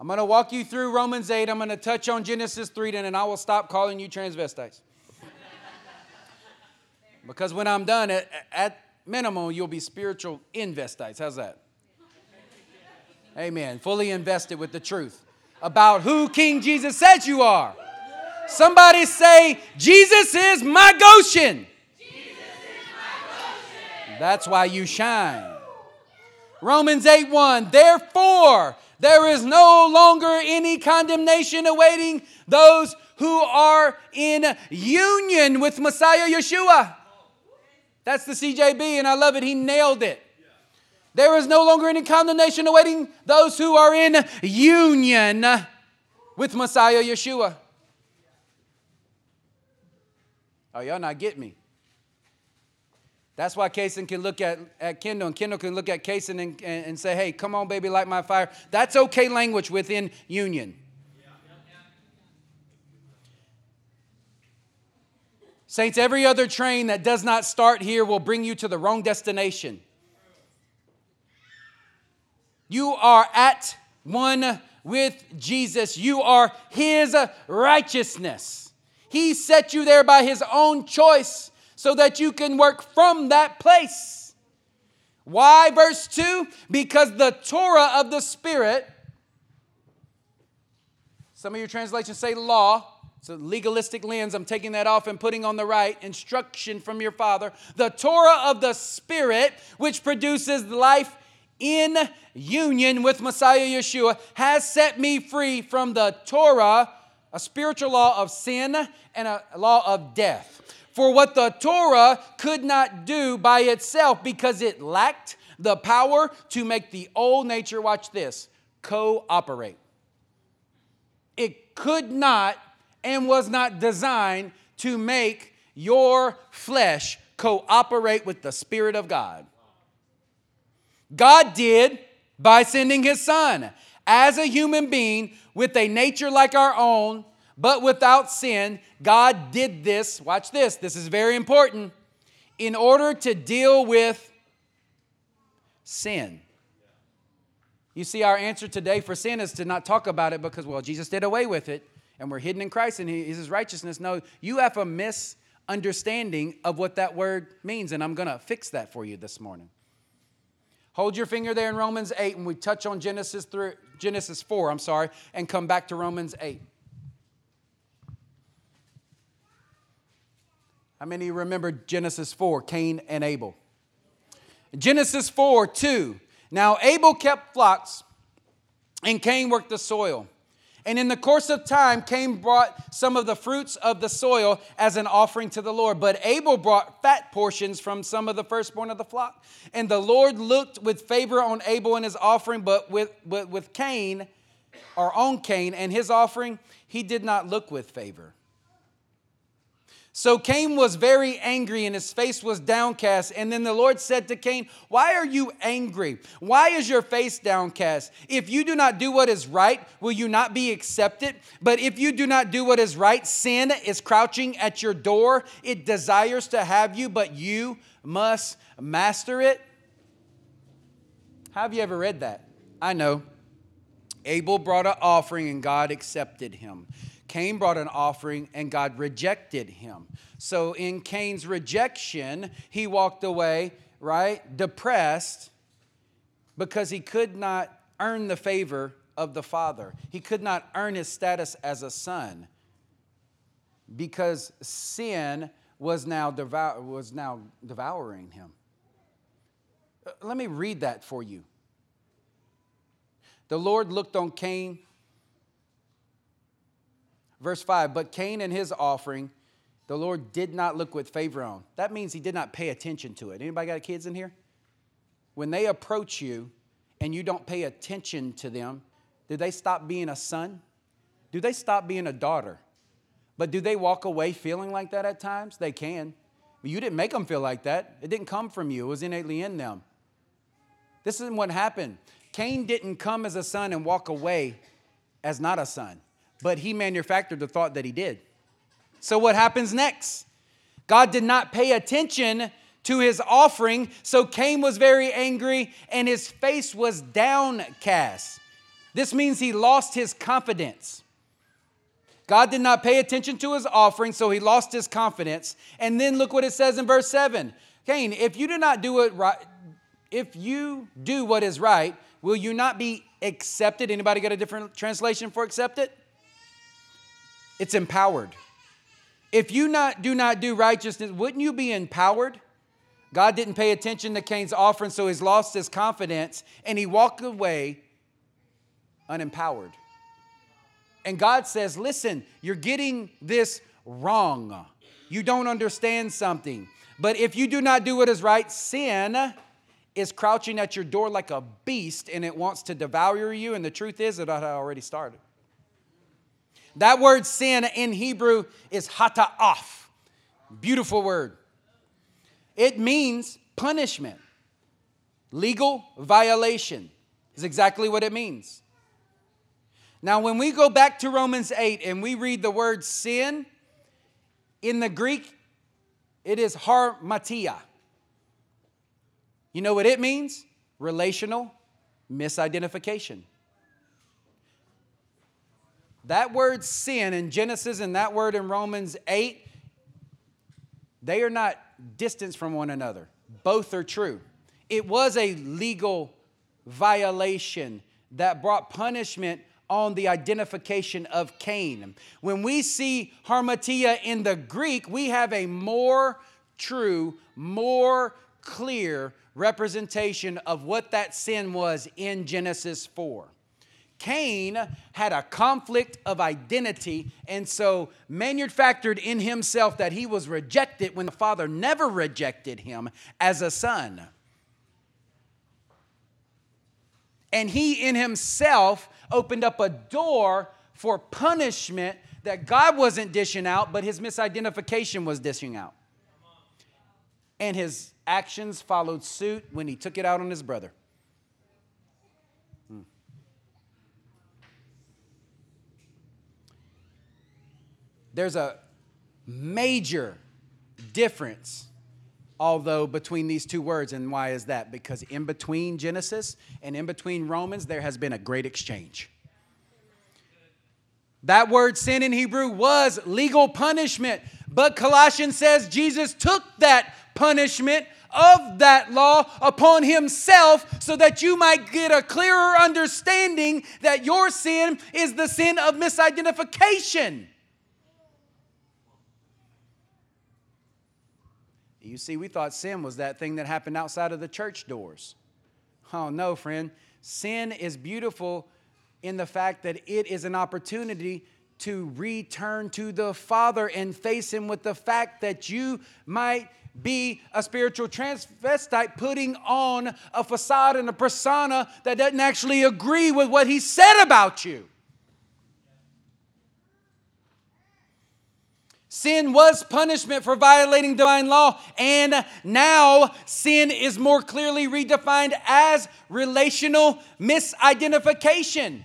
I'm going to walk you through Romans 8. I'm going to touch on Genesis 3, and then I will stop calling you transvestites. because when I'm done, at, at minimum, you'll be spiritual investites. How's that? Amen. Fully invested with the truth about who King Jesus says you are. Somebody say, Jesus is my Goshen. Jesus is my Goshen. That's why you shine. Romans 8 1. Therefore, there is no longer any condemnation awaiting those who are in union with Messiah Yeshua. That's the CJB, and I love it. He nailed it. There is no longer any condemnation awaiting those who are in union with Messiah Yeshua. Oh, y'all not get me. That's why Kason can look at, at Kendall and Kendall can look at Kason and, and, and say, hey, come on, baby, light my fire. That's okay language within union. Saints, every other train that does not start here will bring you to the wrong destination. You are at one with Jesus. You are His righteousness. He set you there by His own choice so that you can work from that place. Why, verse 2? Because the Torah of the Spirit, some of your translations say law. It's a legalistic lens. I'm taking that off and putting on the right. Instruction from your Father. The Torah of the Spirit, which produces life in union with Messiah Yeshua, has set me free from the Torah, a spiritual law of sin and a law of death for what the Torah could not do by itself because it lacked the power to make the old nature, watch this, cooperate. It could not and was not designed to make your flesh cooperate with the Spirit of God. God did by sending his son as a human being with a nature like our own, but without sin. God did this, watch this, this is very important, in order to deal with sin. You see, our answer today for sin is to not talk about it because, well, Jesus did away with it and we're hidden in Christ and He's His righteousness. No, you have a misunderstanding of what that word means, and I'm going to fix that for you this morning. Hold your finger there in Romans 8 and we touch on Genesis 3, Genesis 4, I'm sorry, and come back to Romans 8. How many of you remember Genesis 4, Cain and Abel? Genesis 4, 2. Now Abel kept flocks and Cain worked the soil. And in the course of time, Cain brought some of the fruits of the soil as an offering to the Lord. But Abel brought fat portions from some of the firstborn of the flock. And the Lord looked with favor on Abel and his offering, but with, with, with Cain, or on Cain and his offering, he did not look with favor. So Cain was very angry and his face was downcast. And then the Lord said to Cain, Why are you angry? Why is your face downcast? If you do not do what is right, will you not be accepted? But if you do not do what is right, sin is crouching at your door. It desires to have you, but you must master it. Have you ever read that? I know. Abel brought an offering and God accepted him. Cain brought an offering and God rejected him. So in Cain's rejection, he walked away, right, depressed because he could not earn the favor of the Father. He could not earn his status as a son because sin was now, devour, was now devouring him. Uh, let me read that for you. The Lord looked on Cain Verse 5 But Cain and his offering, the Lord did not look with favor on. That means he did not pay attention to it. Anybody got kids in here? When they approach you and you don't pay attention to them, do they stop being a son? Do they stop being a daughter? But do they walk away feeling like that at times? They can. But you didn't make them feel like that. It didn't come from you, it was innately in them. This isn't what happened. Cain didn't come as a son and walk away as not a son but he manufactured the thought that he did. So, what happens next? God did not pay attention to his offering, so Cain was very angry and his face was downcast. This means he lost his confidence. God did not pay attention to his offering, so he lost his confidence. And then look what it says in verse 7. Cain, if you do not do it right, if you do what is right, will you not be accepted? Anybody got a different translation for accepted? It's empowered. If you not, do not do righteousness, wouldn't you be empowered? God didn't pay attention to Cain's offering, so he's lost his confidence and he walked away unempowered. And God says, Listen, you're getting this wrong. You don't understand something. But if you do not do what is right, sin is crouching at your door like a beast and it wants to devour you. And the truth is, it already started. That word sin in Hebrew is hata'af. Beautiful word. It means punishment. Legal violation is exactly what it means. Now, when we go back to Romans 8 and we read the word sin, in the Greek, it is harmatia. You know what it means? Relational misidentification. That word sin in Genesis and that word in Romans 8, they are not distance from one another. Both are true. It was a legal violation that brought punishment on the identification of Cain. When we see harmatia in the Greek, we have a more true, more clear representation of what that sin was in Genesis 4. Cain had a conflict of identity, and so manufactured in himself that he was rejected when the father never rejected him as a son. And he in himself opened up a door for punishment that God wasn't dishing out, but his misidentification was dishing out. And his actions followed suit when he took it out on his brother. There's a major difference although between these two words. And why is that? Because in between genesis and in between romans there has been a great exchange. That word sin in hebrew was legal punishment but colossians says jesus took that punishment of that law upon himself so that you might get a clearer understanding that your sin is the sin of misidentification You see, we thought sin was that thing that happened outside of the church doors. Oh, no, friend. Sin is beautiful in the fact that it is an opportunity to return to the Father and face Him with the fact that you might be a spiritual transvestite putting on a facade and a persona that doesn't actually agree with what He said about you. Sin was punishment for violating divine law, and now sin is more clearly redefined as relational misidentification.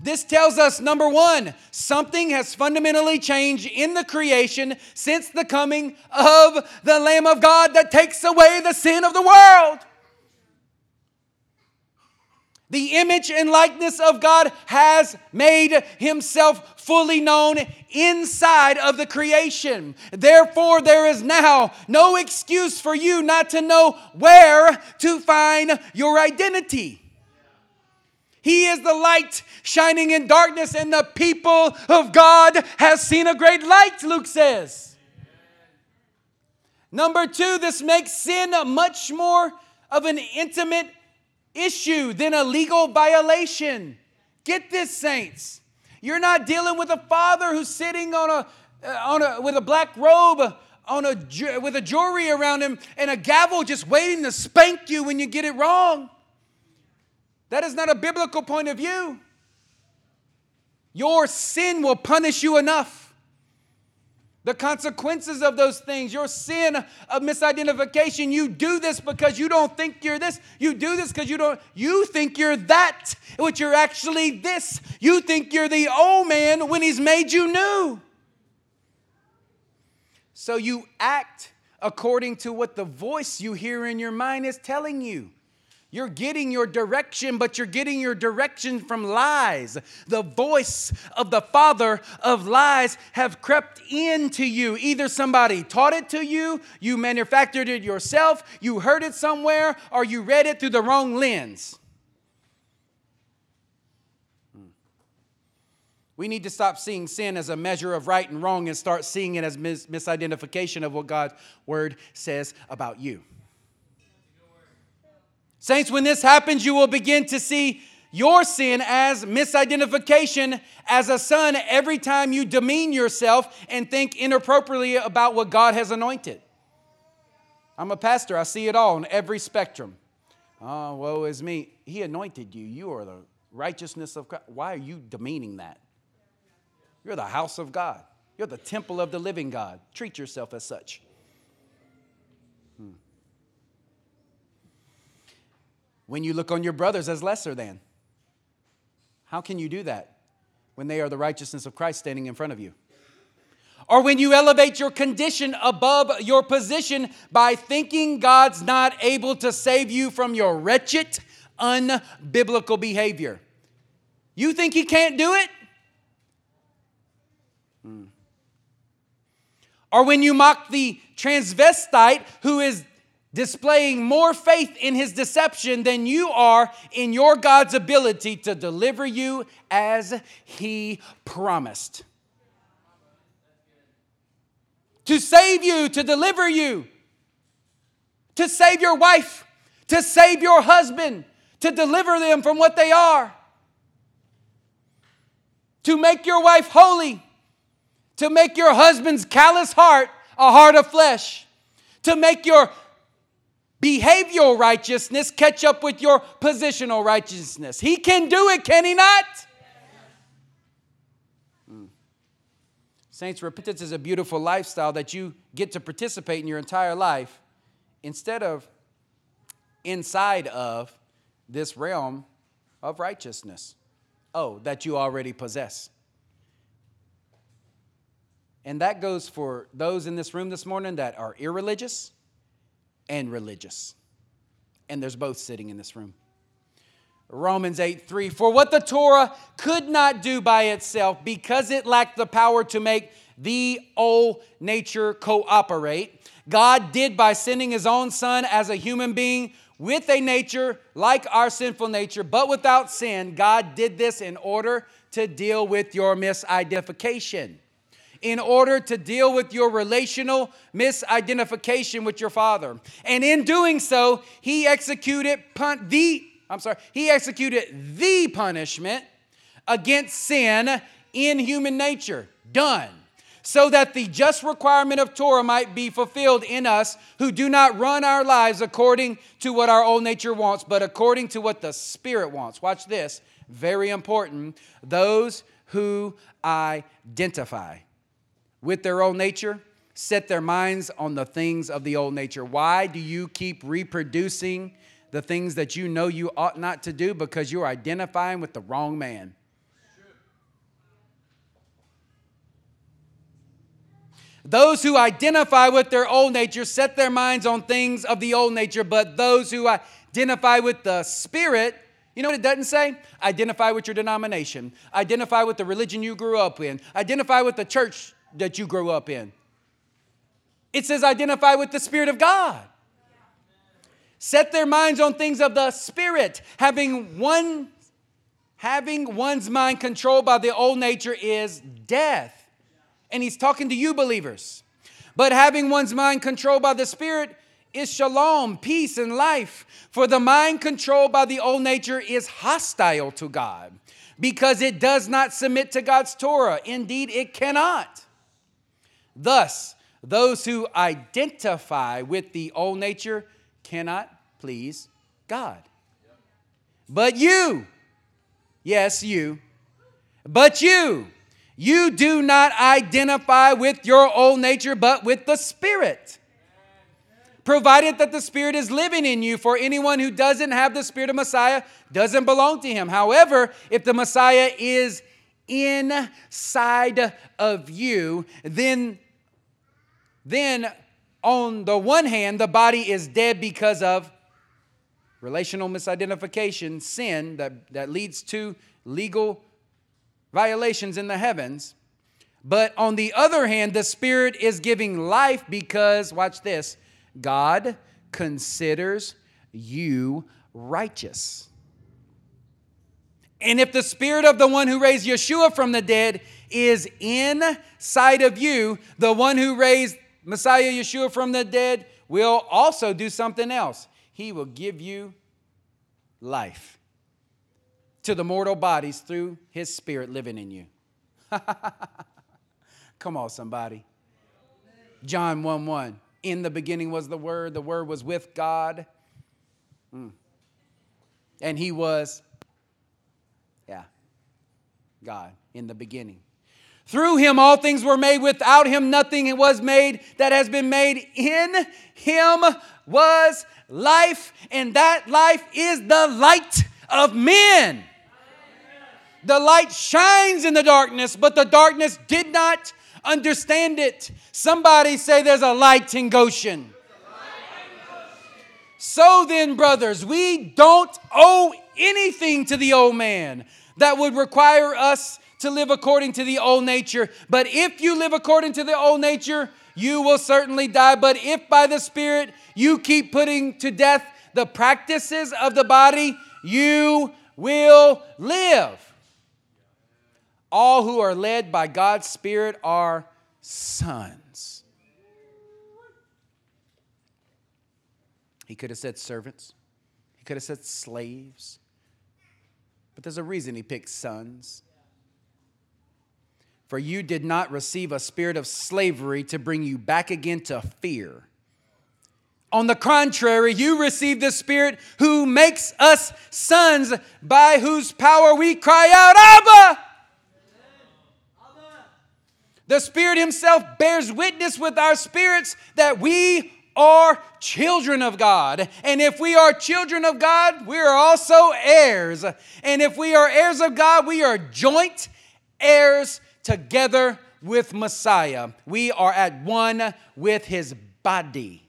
This tells us number one, something has fundamentally changed in the creation since the coming of the Lamb of God that takes away the sin of the world. The image and likeness of God has made himself fully known inside of the creation. Therefore, there is now no excuse for you not to know where to find your identity. He is the light shining in darkness, and the people of God has seen a great light, Luke says. Number two, this makes sin much more of an intimate issue than a legal violation. Get this, saints. You're not dealing with a father who's sitting on a, uh, on a with a black robe on a with a jury around him and a gavel just waiting to spank you when you get it wrong. That is not a biblical point of view. Your sin will punish you enough the consequences of those things, your sin of misidentification. You do this because you don't think you're this. You do this because you don't, you think you're that, which you're actually this. You think you're the old man when he's made you new. So you act according to what the voice you hear in your mind is telling you. You're getting your direction, but you're getting your direction from lies. The voice of the father of lies have crept into you. Either somebody taught it to you, you manufactured it yourself, you heard it somewhere, or you read it through the wrong lens. Hmm. We need to stop seeing sin as a measure of right and wrong and start seeing it as mis- misidentification of what God's word says about you. Saints, when this happens, you will begin to see your sin as misidentification as a son every time you demean yourself and think inappropriately about what God has anointed. I'm a pastor, I see it all on every spectrum. Oh, woe is me. He anointed you. You are the righteousness of God. Why are you demeaning that? You're the house of God, you're the temple of the living God. Treat yourself as such. When you look on your brothers as lesser than. How can you do that when they are the righteousness of Christ standing in front of you? Or when you elevate your condition above your position by thinking God's not able to save you from your wretched, unbiblical behavior. You think He can't do it? Hmm. Or when you mock the transvestite who is displaying more faith in his deception than you are in your God's ability to deliver you as he promised. To save you, to deliver you, to save your wife, to save your husband, to deliver them from what they are, to make your wife holy, to make your husband's callous heart a heart of flesh, to make your behavioral righteousness catch up with your positional righteousness. He can do it, can he not? Hmm. Saints, repentance is a beautiful lifestyle that you get to participate in your entire life instead of inside of this realm of righteousness. Oh, that you already possess. And that goes for those in this room this morning that are irreligious and religious. And there's both sitting in this room. Romans 8 3. For what the Torah could not do by itself, because it lacked the power to make the old nature cooperate, God did by sending his own son as a human being with a nature like our sinful nature, but without sin. God did this in order to deal with your misidentification, in order to deal with your relational misidentification with your father. And in doing so, he executed pun- the I'm sorry, he executed the punishment against sin in human nature. Done. So that the just requirement of Torah might be fulfilled in us who do not run our lives according to what our old nature wants, but according to what the Spirit wants. Watch this, very important. Those who identify with their old nature set their minds on the things of the old nature. Why do you keep reproducing the things that you know you ought not to do because you're identifying with the wrong man. Those who identify with their old nature set their minds on things of the old nature, but those who identify with the Spirit, you know what it doesn't say? Identify with your denomination, identify with the religion you grew up in, identify with the church that you grew up in. It says identify with the Spirit of God. Set their minds on things of the spirit having one having one's mind controlled by the old nature is death. And he's talking to you believers. But having one's mind controlled by the spirit is shalom peace and life. For the mind controlled by the old nature is hostile to god because it does not submit to god's torah. Indeed it cannot thus those who identify with the old nature cannot please God. But you, yes, you, but you, you do not identify with your old nature, but with the Spirit. Provided that the Spirit is living in you, for anyone who doesn't have the Spirit of Messiah doesn't belong to him. However, if the Messiah is inside of you, then, then on the one hand, the body is dead because of relational misidentification, sin that, that leads to legal violations in the heavens. But on the other hand, the Spirit is giving life because, watch this, God considers you righteous. And if the Spirit of the one who raised Yeshua from the dead is inside of you, the one who raised Messiah Yeshua from the dead will also do something else. He will give you life to the mortal bodies through His Spirit living in you. Come on, somebody. John 1 1. In the beginning was the Word, the Word was with God. Mm. And He was, yeah, God in the beginning. Through him all things were made. Without him nothing was made that has been made. In him was life, and that life is the light of men. The light shines in the darkness, but the darkness did not understand it. Somebody say there's a light in Goshen. So then, brothers, we don't owe anything to the old man that would require us to live according to the old nature. But if you live according to the old nature, you will certainly die. But if by the Spirit you keep putting to death the practices of the body, you will live. All who are led by God's Spirit are sons. He could have said servants, he could have said slaves, but there's a reason he picked sons. For you did not receive a spirit of slavery to bring you back again to fear. On the contrary, you received the Spirit who makes us sons, by whose power we cry out, Abba! The Spirit Himself bears witness with our spirits that we are children of God. And if we are children of God, we are also heirs. And if we are heirs of God, we are joint heirs together with Messiah. We are at one with His body.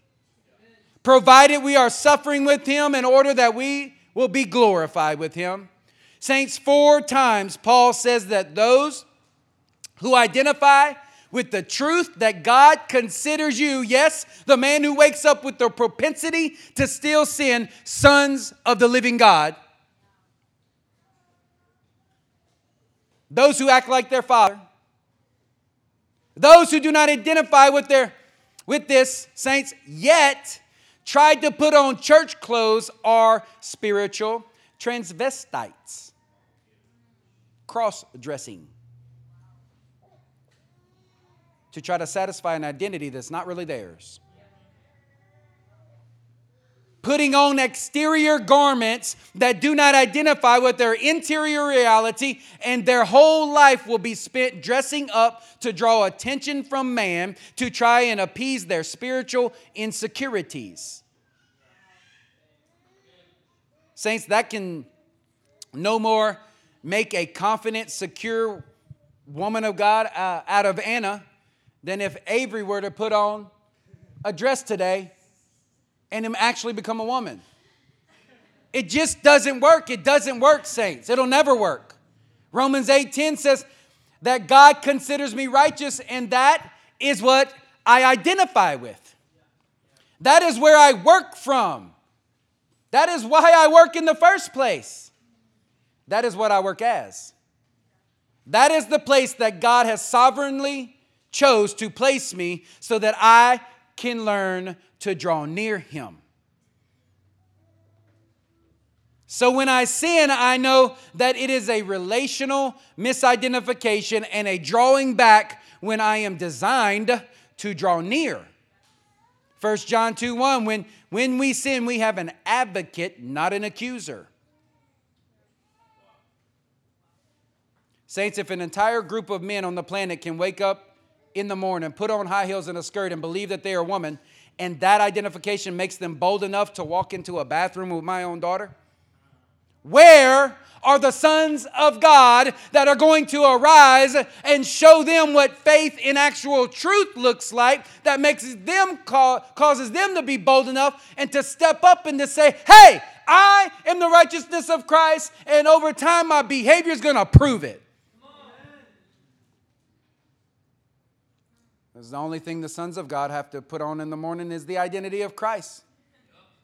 Provided we are suffering with Him in order that we will be glorified with Him. Saints, four times Paul says that those who identify with the truth that God considers you, yes, the man who wakes up with the propensity to still sin, sons of the living God. Those who act like their father. Those who do not identify with their with this, saints, yet tried to put on church clothes are spiritual transvestites. Cross dressing to try to satisfy an identity that's not really theirs. Putting on exterior garments that do not identify with their interior reality, and their whole life will be spent dressing up to draw attention from man to try and appease their spiritual insecurities. Saints, that can no more make a confident, secure woman of God uh, out of Anna than if Avery were to put on a dress today and him actually become a woman. It just doesn't work. It doesn't work, saints. It'll never work. Romans 8:10 says that God considers me righteous, and that is what I identify with. That is where I work from. That is why I work in the first place. That is what I work as. That is the place that God has sovereignly chose to place me so that I can learn to draw near Him. So when I sin, I know that it is a relational misidentification and a drawing back when I am designed to draw near. 1 John 2 1, when, when we sin, we have an advocate, not an accuser. Saints, if an entire group of men on the planet can wake up in the morning, put on high heels and a skirt, and believe that they are a woman, and that identification makes them bold enough to walk into a bathroom with my own daughter? Where are the sons of God that are going to arise and show them what faith in actual truth looks like that makes them causes them to be bold enough and to step up and to say, "Hey, I am the righteousness of Christ and over time my behavior is going to prove it." Because the only thing the sons of God have to put on in the morning is the identity of Christ.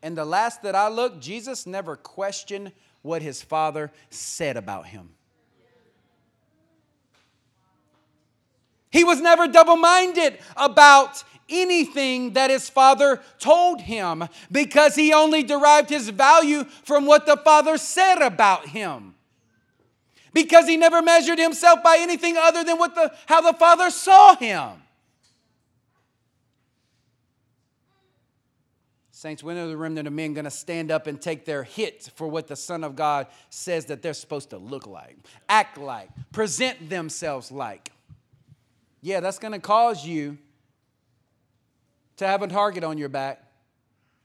And the last that I looked, Jesus never questioned what his father said about him. He was never double minded about anything that his father told him because he only derived his value from what the father said about him. Because he never measured himself by anything other than what the, how the father saw him. Saints, when are the remnant of men going to stand up and take their hit for what the Son of God says that they're supposed to look like, act like, present themselves like? Yeah, that's going to cause you to have a target on your back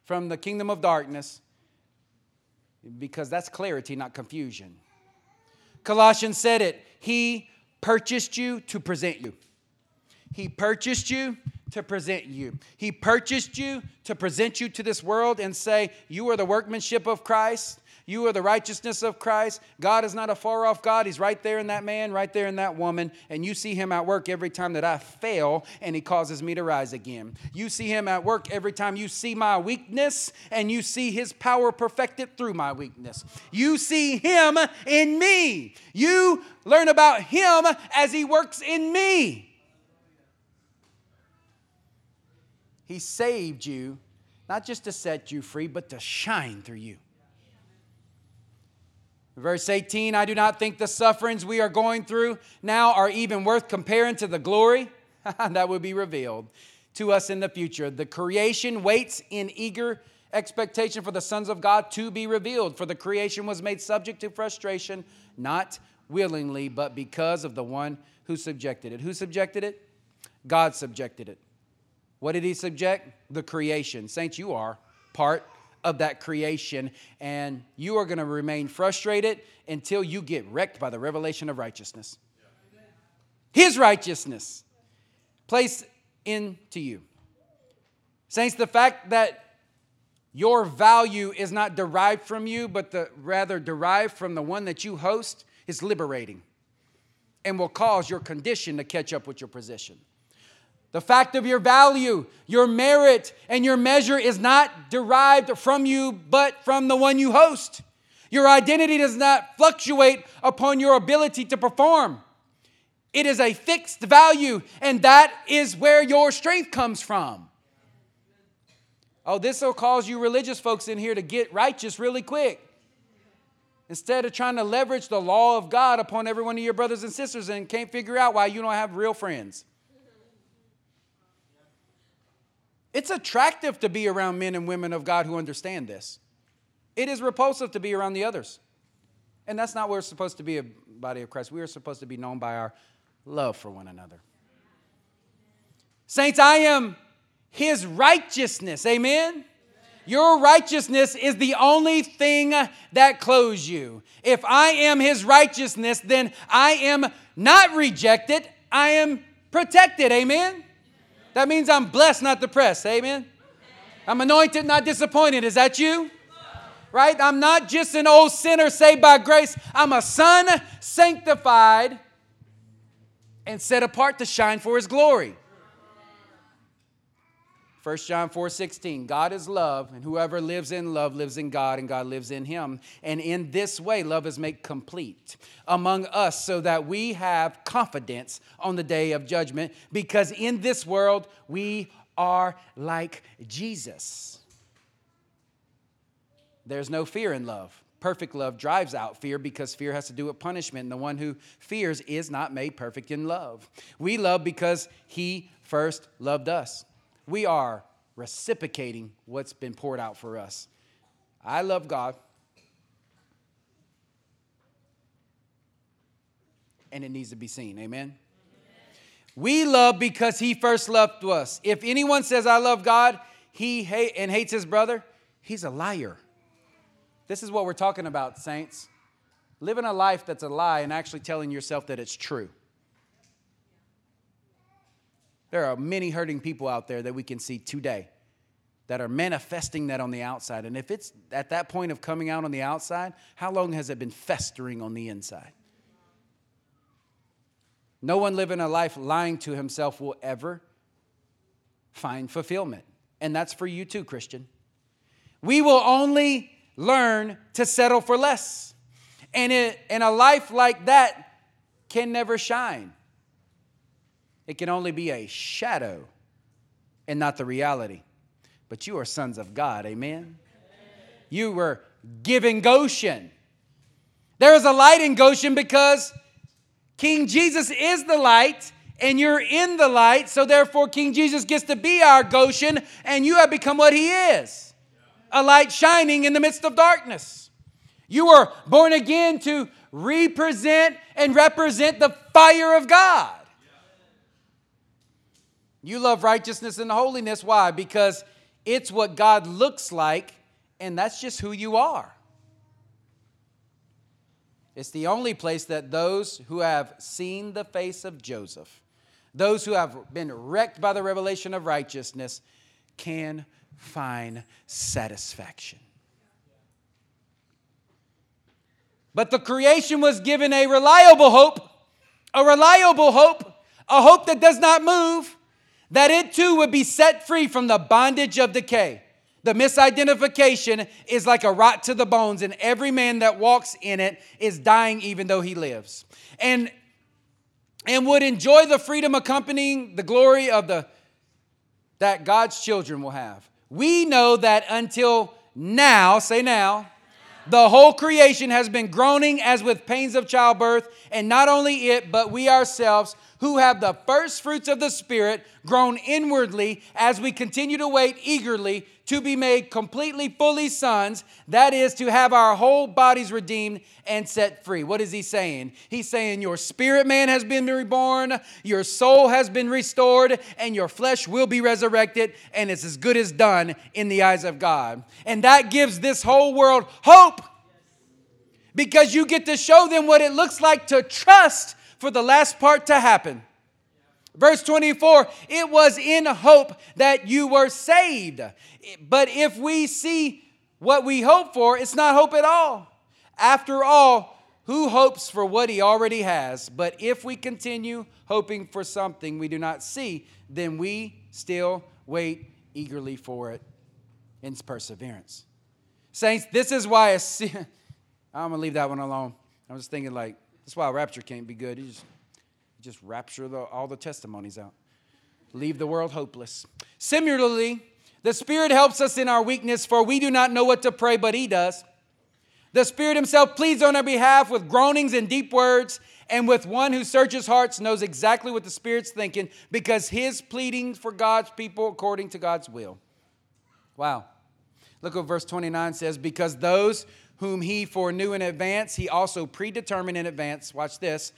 from the kingdom of darkness because that's clarity, not confusion. Colossians said it He purchased you to present you. He purchased you to present you. He purchased you to present you to this world and say, You are the workmanship of Christ. You are the righteousness of Christ. God is not a far off God. He's right there in that man, right there in that woman. And you see him at work every time that I fail and he causes me to rise again. You see him at work every time you see my weakness and you see his power perfected through my weakness. You see him in me. You learn about him as he works in me. He saved you, not just to set you free, but to shine through you. Verse 18 I do not think the sufferings we are going through now are even worth comparing to the glory that will be revealed to us in the future. The creation waits in eager expectation for the sons of God to be revealed. For the creation was made subject to frustration, not willingly, but because of the one who subjected it. Who subjected it? God subjected it. What did he subject? The creation. Saints, you are part of that creation, and you are going to remain frustrated until you get wrecked by the revelation of righteousness. His righteousness placed into you. Saints, the fact that your value is not derived from you, but the, rather derived from the one that you host is liberating and will cause your condition to catch up with your position. The fact of your value, your merit, and your measure is not derived from you, but from the one you host. Your identity does not fluctuate upon your ability to perform. It is a fixed value, and that is where your strength comes from. Oh, this will cause you religious folks in here to get righteous really quick. Instead of trying to leverage the law of God upon every one of your brothers and sisters and can't figure out why you don't have real friends. It's attractive to be around men and women of God who understand this. It is repulsive to be around the others. And that's not where we're supposed to be a body of Christ. We are supposed to be known by our love for one another. Saints, I am his righteousness. Amen? Your righteousness is the only thing that clothes you. If I am his righteousness, then I am not rejected, I am protected. Amen? That means I'm blessed, not depressed. Amen? I'm anointed, not disappointed. Is that you? Right? I'm not just an old sinner saved by grace. I'm a son sanctified and set apart to shine for his glory. 1 John 4 16, God is love, and whoever lives in love lives in God, and God lives in him. And in this way, love is made complete among us so that we have confidence on the day of judgment, because in this world we are like Jesus. There's no fear in love. Perfect love drives out fear because fear has to do with punishment, and the one who fears is not made perfect in love. We love because he first loved us we are reciprocating what's been poured out for us. I love God. And it needs to be seen. Amen. We love because he first loved us. If anyone says, I love God, he hate and hates his brother, he's a liar. This is what we're talking about, saints. Living a life that's a lie and actually telling yourself that it's true. There are many hurting people out there that we can see today that are manifesting that on the outside. And if it's at that point of coming out on the outside, how long has it been festering on the inside? No one living a life lying to himself will ever find fulfillment. And that's for you too, Christian. We will only learn to settle for less. And in a life like that can never shine. It can only be a shadow and not the reality. But you are sons of God, amen? You were given Goshen. There is a light in Goshen because King Jesus is the light and you're in the light. So therefore, King Jesus gets to be our Goshen and you have become what he is a light shining in the midst of darkness. You were born again to represent and represent the fire of God. You love righteousness and holiness. Why? Because it's what God looks like, and that's just who you are. It's the only place that those who have seen the face of Joseph, those who have been wrecked by the revelation of righteousness, can find satisfaction. But the creation was given a reliable hope, a reliable hope, a hope that does not move, that it too would be set free from the bondage of decay. The misidentification is like a rot to the bones, and every man that walks in it is dying even though he lives. And, and would enjoy the freedom accompanying the glory of the that God's children will have. We know that until now, say now, the whole creation has been groaning as with pains of childbirth, and not only it, but we ourselves who have the first fruits of the Spirit groan inwardly as we continue to wait eagerly to be made completely, fully sons, that is, to have our whole bodies redeemed and set free. What is he saying? He's saying, Your spirit man has been reborn, your soul has been restored, and your flesh will be resurrected, and it's as good as done in the eyes of God. And that gives this whole world hope because you get to show them what it looks like to trust for the last part to happen. Verse 24, it was in hope that you were saved. But if we see what we hope for, it's not hope at all. After all, who hopes for what he already has? But if we continue hoping for something we do not see, then we still wait eagerly for it in perseverance. Saints, this is why I'm gonna leave that one alone. I was thinking like that's why rapture can't be good. You just, just rapture the, all the testimonies out. Leave the world hopeless. Similarly, the Spirit helps us in our weakness, for we do not know what to pray, but He does. The Spirit Himself pleads on our behalf with groanings and deep words, and with one who searches hearts knows exactly what the Spirit's thinking, because His pleading for God's people according to God's will. Wow. Look what verse 29 says because those whom he foreknew in advance, he also predetermined in advance, watch this,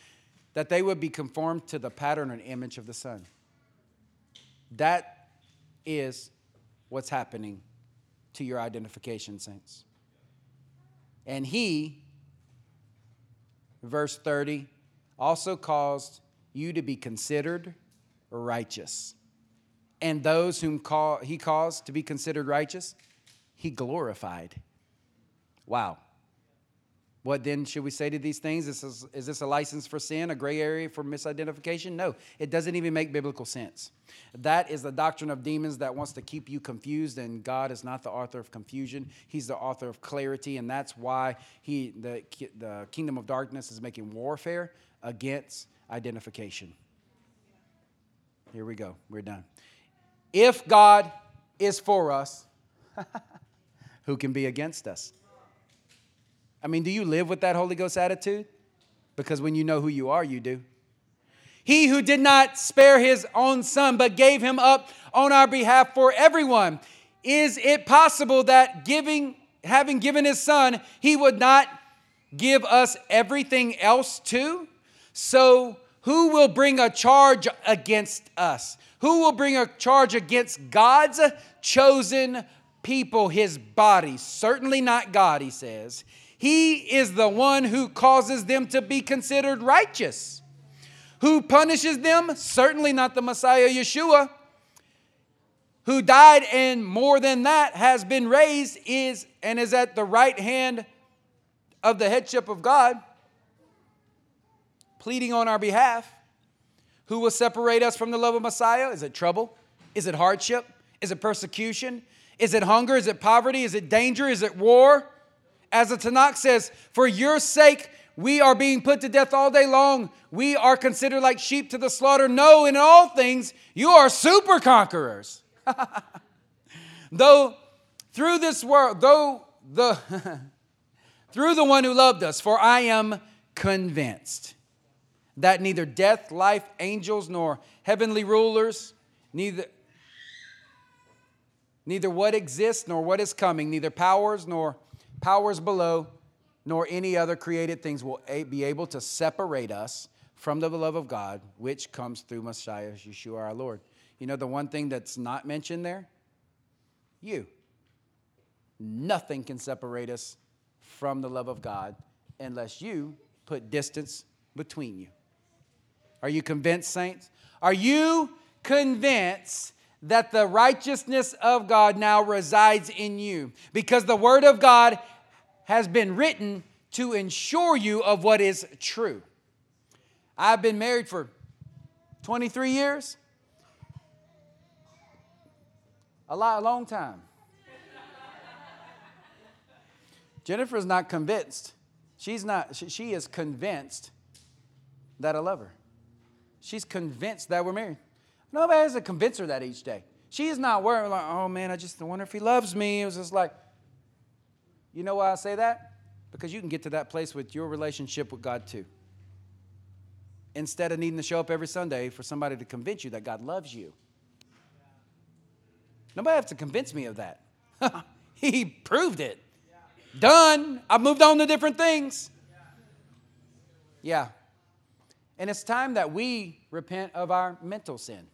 that they would be conformed to the pattern and image of the Son. That is what's happening to your identification, saints. And he, verse 30, also caused you to be considered righteous. And those whom call, he caused to be considered righteous, he glorified. Wow. What then should we say to these things? Is this, is this a license for sin, a gray area for misidentification? No, it doesn't even make biblical sense. That is the doctrine of demons that wants to keep you confused, and God is not the author of confusion. He's the author of clarity, and that's why he, the, the kingdom of darkness is making warfare against identification. Here we go, we're done. If God is for us, who can be against us? I mean, do you live with that Holy Ghost attitude? Because when you know who you are, you do. He who did not spare his own son, but gave him up on our behalf for everyone. Is it possible that giving, having given his son, he would not give us everything else too? So who will bring a charge against us? Who will bring a charge against God's chosen people, his body? Certainly not God, he says. He is the one who causes them to be considered righteous. Who punishes them? Certainly not the Messiah Yeshua. Who died and more than that has been raised is and is at the right hand of the headship of God, pleading on our behalf. Who will separate us from the love of Messiah? Is it trouble? Is it hardship? Is it persecution? Is it hunger? Is it poverty? Is it danger? Is it war? As the Tanakh says, for your sake, we are being put to death all day long. We are considered like sheep to the slaughter. No, in all things, you are super conquerors. though through this world, though the through the one who loved us, for I am convinced that neither death, life, angels, nor heavenly rulers, neither neither what exists nor what is coming, neither powers nor powers below, nor any other created things will be able to separate us from the love of God, which comes through Messiah, Yeshua our Lord. You know the one thing that's not mentioned there? You. Nothing can separate us from the love of God unless you put distance between you. Are you convinced, saints? Are you convinced that the righteousness of God now resides in you because the Word of God has been written to ensure you of what is true. I've been married for 23 years, a lot, a long time. Jennifer's not convinced. She's not, she is convinced that I love her. She's convinced that we're married. Nobody has to convince her that each day. She's not worried, like, oh man, I just wonder if he loves me. It was just like, you know why I say that? Because you can get to that place with your relationship with God too. instead of needing to show up every Sunday for somebody to convince you that God loves you. Nobody has to convince me of that. he proved it. Done. I've moved on to different things. Yeah. And it's time that we repent of our mental sin,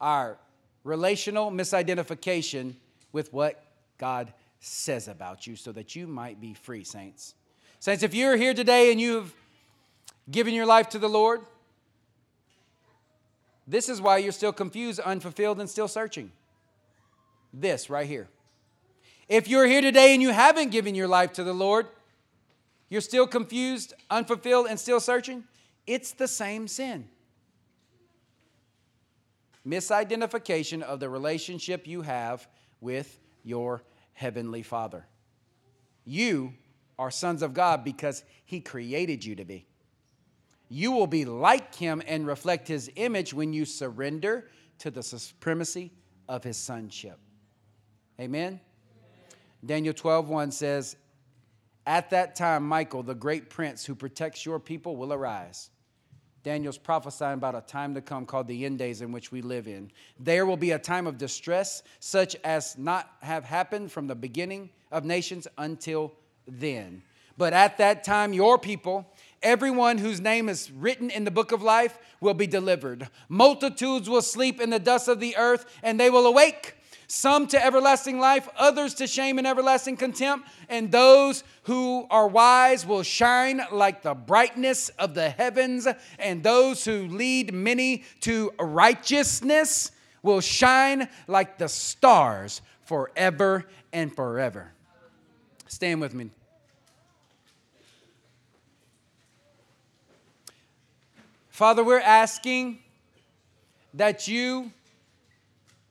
our relational misidentification with what God says about you so that you might be free, saints. Saints, if you're here today and you've given your life to the Lord, this is why you're still confused, unfulfilled, and still searching. This right here. If you're here today and you haven't given your life to the Lord, you're still confused, unfulfilled, and still searching, it's the same sin. Misidentification of the relationship you have with your Heavenly Father. You are sons of God because He created you to be. You will be like Him and reflect His image when you surrender to the supremacy of His sonship. Amen? Daniel 12, 1 says, At that time, Michael, the great prince who protects your people, will arise. Daniel's prophesying about a time to come called the end days in which we live in. There will be a time of distress such as not have happened from the beginning of nations until then. But at that time, your people, everyone whose name is written in the book of life, will be delivered. Multitudes will sleep in the dust of the earth, and they will awake some to everlasting life, others to shame and everlasting contempt. And those who are wise will shine like the brightness of the heavens, and those who lead many to righteousness will shine like the stars forever and forever. Stand with me. Father, we're asking that you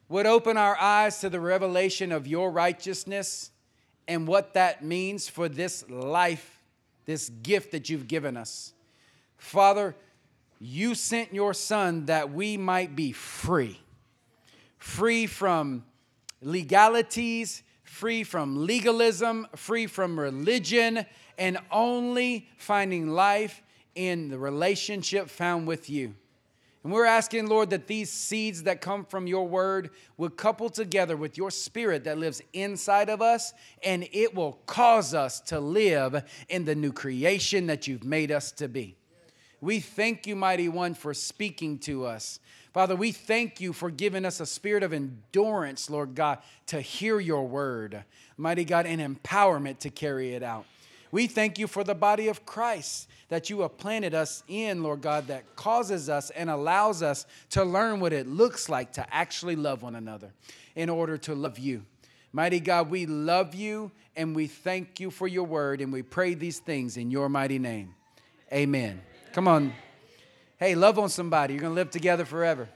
would open our eyes to the revelation of your righteousness and what that means for this life, this gift that you've given us. Father, you sent your Son that we might be free, free from legalities, free from legalism, free from religion, and only finding life in the relationship found with you. And we're asking, Lord, that these seeds that come from your word will couple together with your spirit that lives inside of us, and it will cause us to live in the new creation that you've made us to be. We thank you, Mighty One, for speaking to us. Father, we thank you for giving us a spirit of endurance, Lord God, to hear your word, Mighty God, and empowerment to carry it out. We thank you for the body of Christ that you have planted us in, Lord God, that causes us and allows us to learn what it looks like to actually love one another in order to love you. Mighty God, we love you and we thank you for your word and we pray these things in your mighty name. Amen. Come on. Hey, love on somebody. You're going to live together forever.